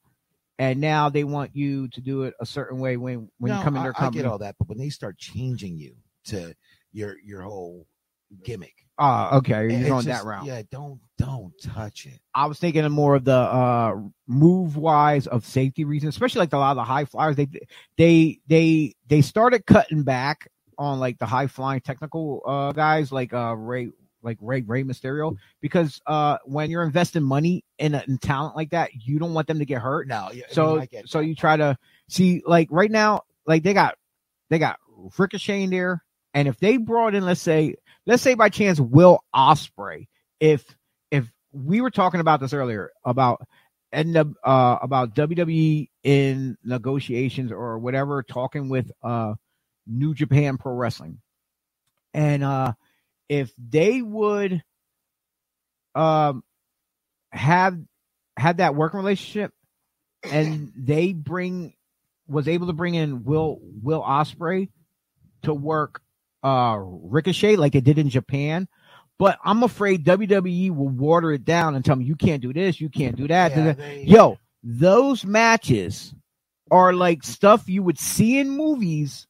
and now they want you to do it a certain way when when
No,
you come in
I-
their
I
company.
get all that, but when they start changing you to your your whole gimmick,
Ah, okay, you're
it's
going
just-
that route.
Yeah, don't don't touch it.
I was thinking of more of the uh move wise of safety reasons, especially like a lot of the high flyers. They they they they started cutting back on like the high flying technical uh guys like uh Rey like Rey Rey Mysterio because uh when you're investing money in, a, in talent like that, you don't want them to get hurt.
No, yeah, I
So
mean, I
so you try to see like right now, like they got they got Ricochet in there, and if they brought in, let's say, let's say by chance Will Ospreay, if if we were talking about this earlier about and uh about WWE in negotiations or whatever, talking with uh New Japan Pro Wrestling, and uh if they would um have had that working relationship and they bring was able to bring in Will Will Ospreay to work uh Ricochet like it did in Japan. But I'm afraid WWE will water it down and tell me you can't do this, you can't do that.
Yeah, they-
Yo, those matches are like stuff you would see in movies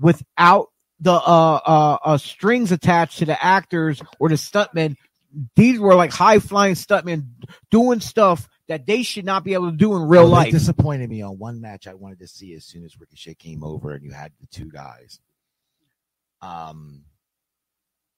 without the uh, uh, uh strings attached to the actors or the stuntmen. These were like high flying stuntmen doing stuff that they should not be able to do in real life.
disappointed me on one match I wanted to see as soon as Ricochet came over and you had the two guys. Um,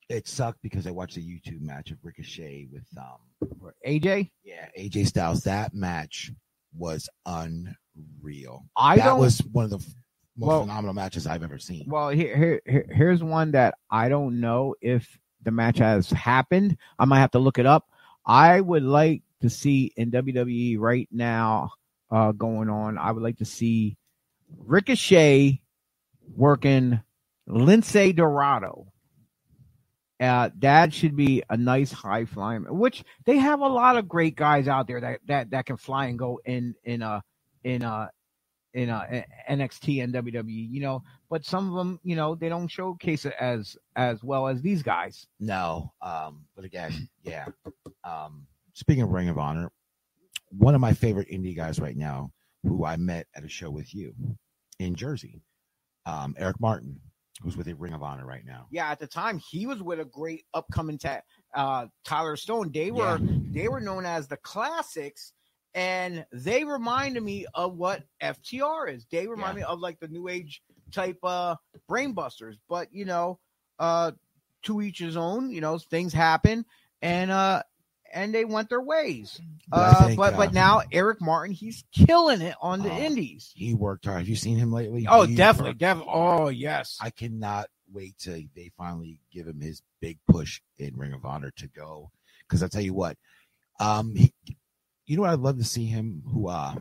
it sucked because I watched a YouTube match of Ricochet with um,
AJ,
yeah, AJ Styles. That match was unreal.
I
that was one of the most
Well-
phenomenal matches I've ever seen.
well, here, here, here, here's one that I don't know if the match has happened. I might have to look it up. I would like to see in WWE right now uh, going on. I would like to see Ricochet working Lince Dorado. Uh, that should be a nice high flying, which they have a lot of great guys out there that, that, that can fly and go in, in a, in a, in a NXT and WWE, you know, but some of them, you know, they don't showcase it as, as well as these guys.
No. Um, but again, yeah. Um, speaking of Ring of Honor, one of my favorite indie guys right now, who I met at a show with you in Jersey, um, Eric Martin, who's with a Ring of Honor right now.
Yeah, at the time he was with a great upcoming ta- uh, Tyler Stone. They were
Yeah.
they were known as the classics, and they reminded me of what FTR is. They remind
Yeah.
me of like the new age type uh brainbusters. But you know, uh to each his own, you know, things happen and uh and they went their ways.
But
uh,
think,
but
uh,
but now Eric Martin, he's killing it on the
Oh,
indies.
He worked hard. Have you seen him lately?
Oh,
He
definitely, definitely. Oh, yes.
I cannot wait till they finally give him his big push in Ring of Honor to go. Because I tell you what, um, he, you know what I'd love to see him. Who uh,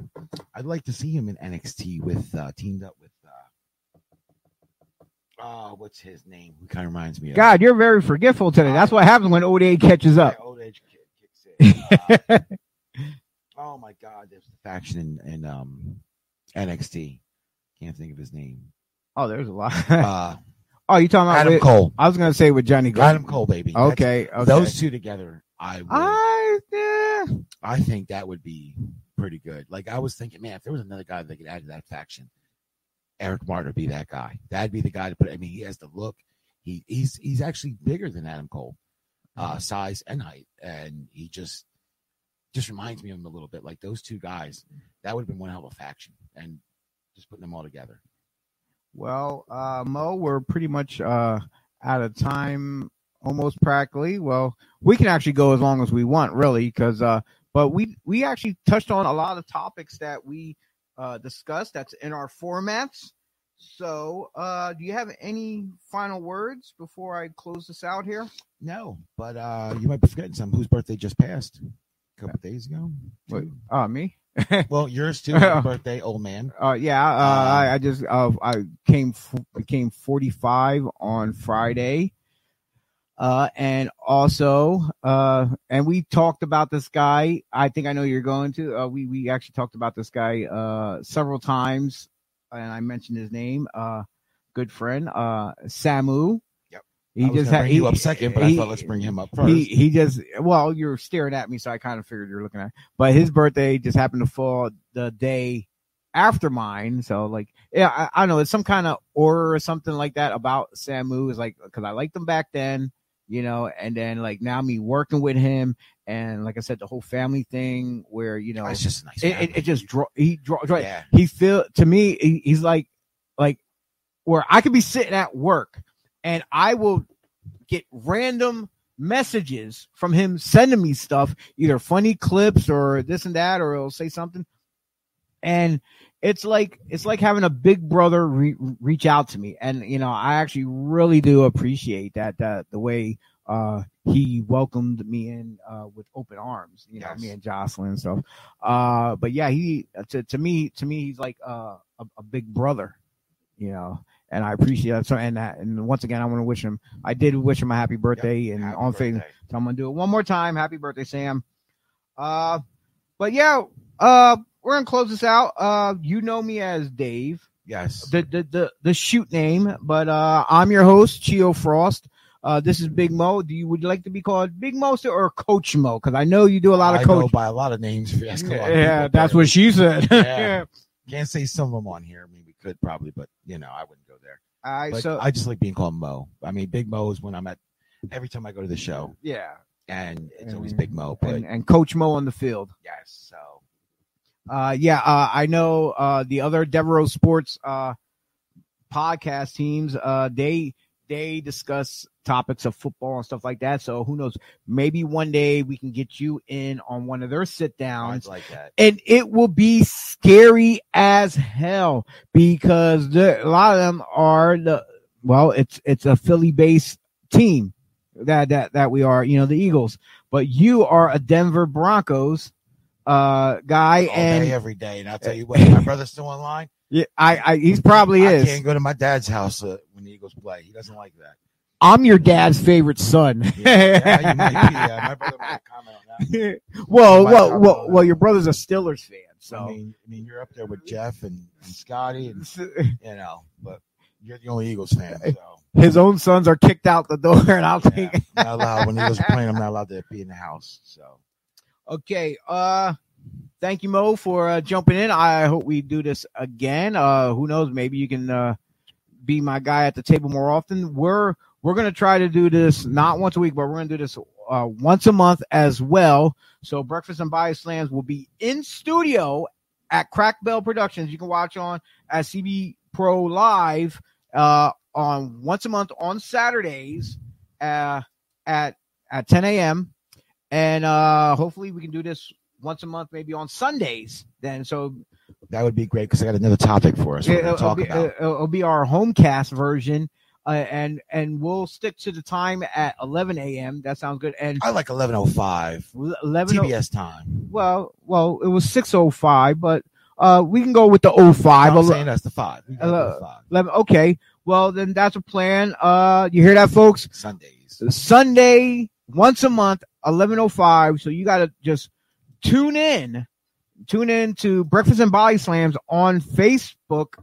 I'd like to see him in NXT with uh, teamed up with. Uh, oh, what's his name? Who kind of reminds me of
God, you're very forgetful today. That's what happens when old age catches
Yeah,
up.
old age kid kicks in. Uh, <laughs> oh my God, there's the faction in, in um, NXT. Can't think of his name.
Oh, there's a lot.
Uh, <laughs>
oh, you talking about?
Adam
with-
Cole.
I was gonna say with Johnny. Go-
Adam Cole, baby.
Okay, okay.
Those two together, I would,
I yeah.
I think that would be pretty good. Like I was thinking, man, if there was another guy that could add to that faction, Eric Martin would be that guy. That'd be the guy to put. I mean, he has the look. He he's he's actually bigger than Adam Cole, uh, size and height, and he just just reminds me of him a little bit. Like those two guys, that would have been one hell of a faction, and just putting them all together.
Well, uh, Mo, we're pretty much uh, out of time, almost practically. Well, we can actually go as long as we want, really, because uh, but we we actually touched on a lot of topics that we uh, discussed. That's in our formats. So, uh, do you have any final words before I close this out here?
No, but uh, you might be forgetting some whose birthday just passed a couple days ago.
Wait. Uh, me? <laughs>
Well, yours too. Happy birthday, old man. <laughs>
Uh, yeah, uh, I, I just uh, I came f- became 45 on Friday. Uh, and also, uh, and we talked about this guy. I think I know you're going to. Uh, we we actually talked about this guy uh several times, and I mentioned his name. Uh, good friend, uh, Samu.
Yep.
He just had
bring you
he-
up second, but
he-
I thought let's bring him up first.
he he just well, you're staring at me, so I kind of figured you're looking at. But his birthday just happened to fall the day after mine, so like yeah, I, I don't know. It's some kind of aura or something like that about Samu. Is like because I liked him back then, you know, and then like now me working with him, and like I said, the whole family thing where you know
it's just nice.
it, it, it just draw he draw, draw
yeah.
he feel to me he, he's like like where I could be sitting at work and I will get random messages from him sending me stuff, either funny clips or this and that, or he'll say something. And it's like it's like having a big brother re- reach out to me, and you know I actually really do appreciate that that the way uh he welcomed me in uh with open arms, you know
Yes.
me and Jocelyn and stuff. Uh, but yeah, he to to me to me he's like uh, a a big brother, you know, and I appreciate that. So and that, and once again, I want to wish him. I did wish him a happy birthday, and
Happy
on Facebook, so I'm gonna do it one more time. Happy birthday, Sam. Uh, but yeah, uh, we're gonna close this out. Uh, you know me as Dave,
Yes.
the the the, the shoot name, but uh, I'm your host, Chio Frost. Uh, this is Big Mo. Do you would you like to be called Big Mo or Coach Mo? Because I know you do a lot of
I go
coach.
by a lot of names. If you ask a lot
Yeah,
people,
that's
but
what she said.
Yeah. <laughs> Can't say some of them on here. I mean, we could probably, but you know, I wouldn't go there.
Right,
But
so
I just like being called Mo. I mean, Big Mo is when I'm at every time I go to the show,
yeah,
and it's always Big Mo. But
and, and Coach Mo on the field.
yes, so
Uh, yeah, uh, I know uh, the other Devereaux Sports uh, podcast teams. Uh, they they discuss topics of football and stuff like that. So who knows? Maybe one day we can get you in on one of their sit downs.
like that.
and it will be scary as hell because a lot of them are the well, it's it's a Philly based team, that that that we are, you know, the Eagles. But you are a Denver Broncos uh guy,
All
and
day, every day. And I'll tell you what, my <laughs> brother's still online.
yeah, I, I he's probably
I
is.
can't go to my dad's house uh, when the Eagles play. He doesn't like that.
I'm your dad's favorite son.
Yeah, you might. Yeah, my brother might comment on that. <laughs>
well, well, well, well, your brother's a Steelers fan, so
I mean, I mean, you're up there with Jeff and, and Scotty, and <laughs> you know, but you're the only Eagles fan. So
his own sons are kicked out the door, and I'll take.
yeah, I'm not allowed when he was playing. I'm not allowed to be in the house. So
Okay. Uh, thank you, Mo, for uh, jumping in. I hope we do this again. Uh, who knows? Maybe you can uh, be my guy at the table more often. We're we're gonna try to do this not once a week, but we're gonna do this uh, once a month as well. So breakfast and body slams will be in studio at Crack Bell Productions. You can watch on at CB Pro Live uh, on once a month on Saturdays uh, at at 10 a.m. And uh, hopefully we can do this once a month, maybe on Sundays. Then so
that would be great because I got another topic for us. We're
it'll,
going to talk
be,
about.
it'll- be our homecast version, uh, and and we'll stick to the time at 11 a.m. That sounds good. And
I like 11:05
11 o-
TBS time.
well, well, it was 6:05, but uh, we can go with the 05.
I'm saying that's the five.
Uh,
the five
11 okay, well then that's a plan. Uh, you hear that, folks?
Sundays.
Sunday once a month, eleven oh five. So you gotta just tune in, tune in to Breakfast and Body Slams on Facebook,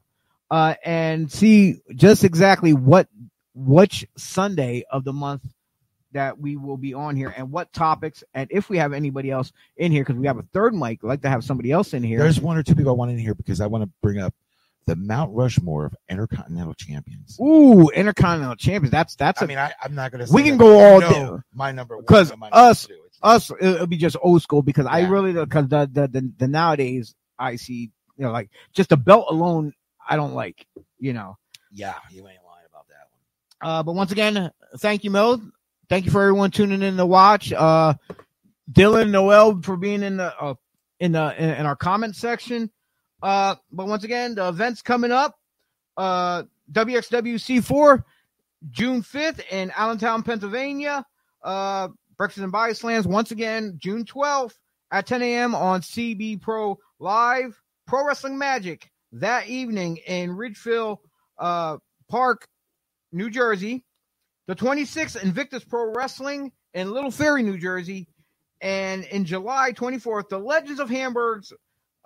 uh, and see just exactly what which Sunday of the month that we will be on here and what topics and if we have anybody else in here because we have a third mic. I'd like to have somebody else in here.
There's one or two people I want in here because I want to bring up the Mount Rushmore of Intercontinental Champions.
Ooh, Intercontinental Champions. That's that's
I
a
mean, I, I'm not going to.
We can go all day.
My number
Because
and my number
us-. Us it'll be just old school because I really because the, the the the nowadays I see you know like just the belt alone I don't like you know
yeah, you ain't lying about that one.
uh but once again thank you Mel. thank you for everyone tuning in to watch uh Dylan Noel for being in the uh, in the in, in our comment section uh but once again the events coming up uh WXWC4 June 5th in Allentown Pennsylvania uh Breakfast and Body Slams once again June 12th at 10 a.m. on CB Pro Live. Pro Wrestling Magic that evening in Ridgefield uh, Park, New Jersey. The 26th, Invictus Pro Wrestling in Little Ferry, New Jersey. And in July 24th, the Legends of Hamburg's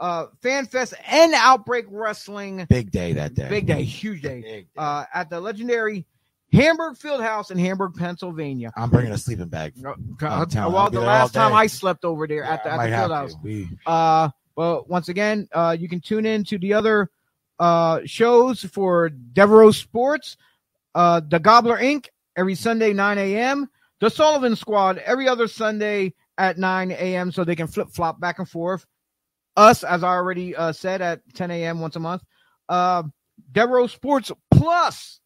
uh, Fan Fest and Outbreak Wrestling.
Big day that day.
Big day, huge day.
Big day.
Uh, at the legendary Hamburg Fieldhouse in Hamburg, Pennsylvania.
I'm bringing a sleeping bag.
Uh, well, the last time. I slept over there at the, at the
have
field house.
to. We,
Uh, but once again, uh, you can tune in to the other uh shows for Devereaux Sports, uh, the Gobbler Inc. every Sunday 9 a.m. The Sullivan Squad every other Sunday at 9 a.m. so they can flip flop back and forth. Us, as I already uh, said, at 10 a.m. once a month. Uh, Devereaux Sports Plus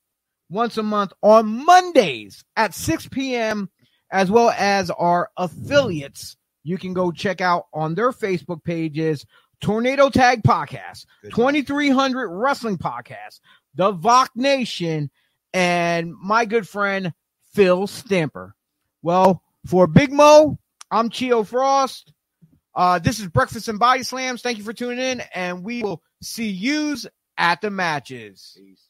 once a month on Mondays at 6 p.m. as well as our affiliates you can go check out on their Facebook pages Tornado Tag Podcast, 2300 Wrestling Podcast, The Vok Nation, and my good friend Phil Stamper. Well, for Big Mo, I'm Chio Frost. Uh, this is Breakfast and Body Slams. Thank you for tuning in, and we will see yous at the matches.
Peace.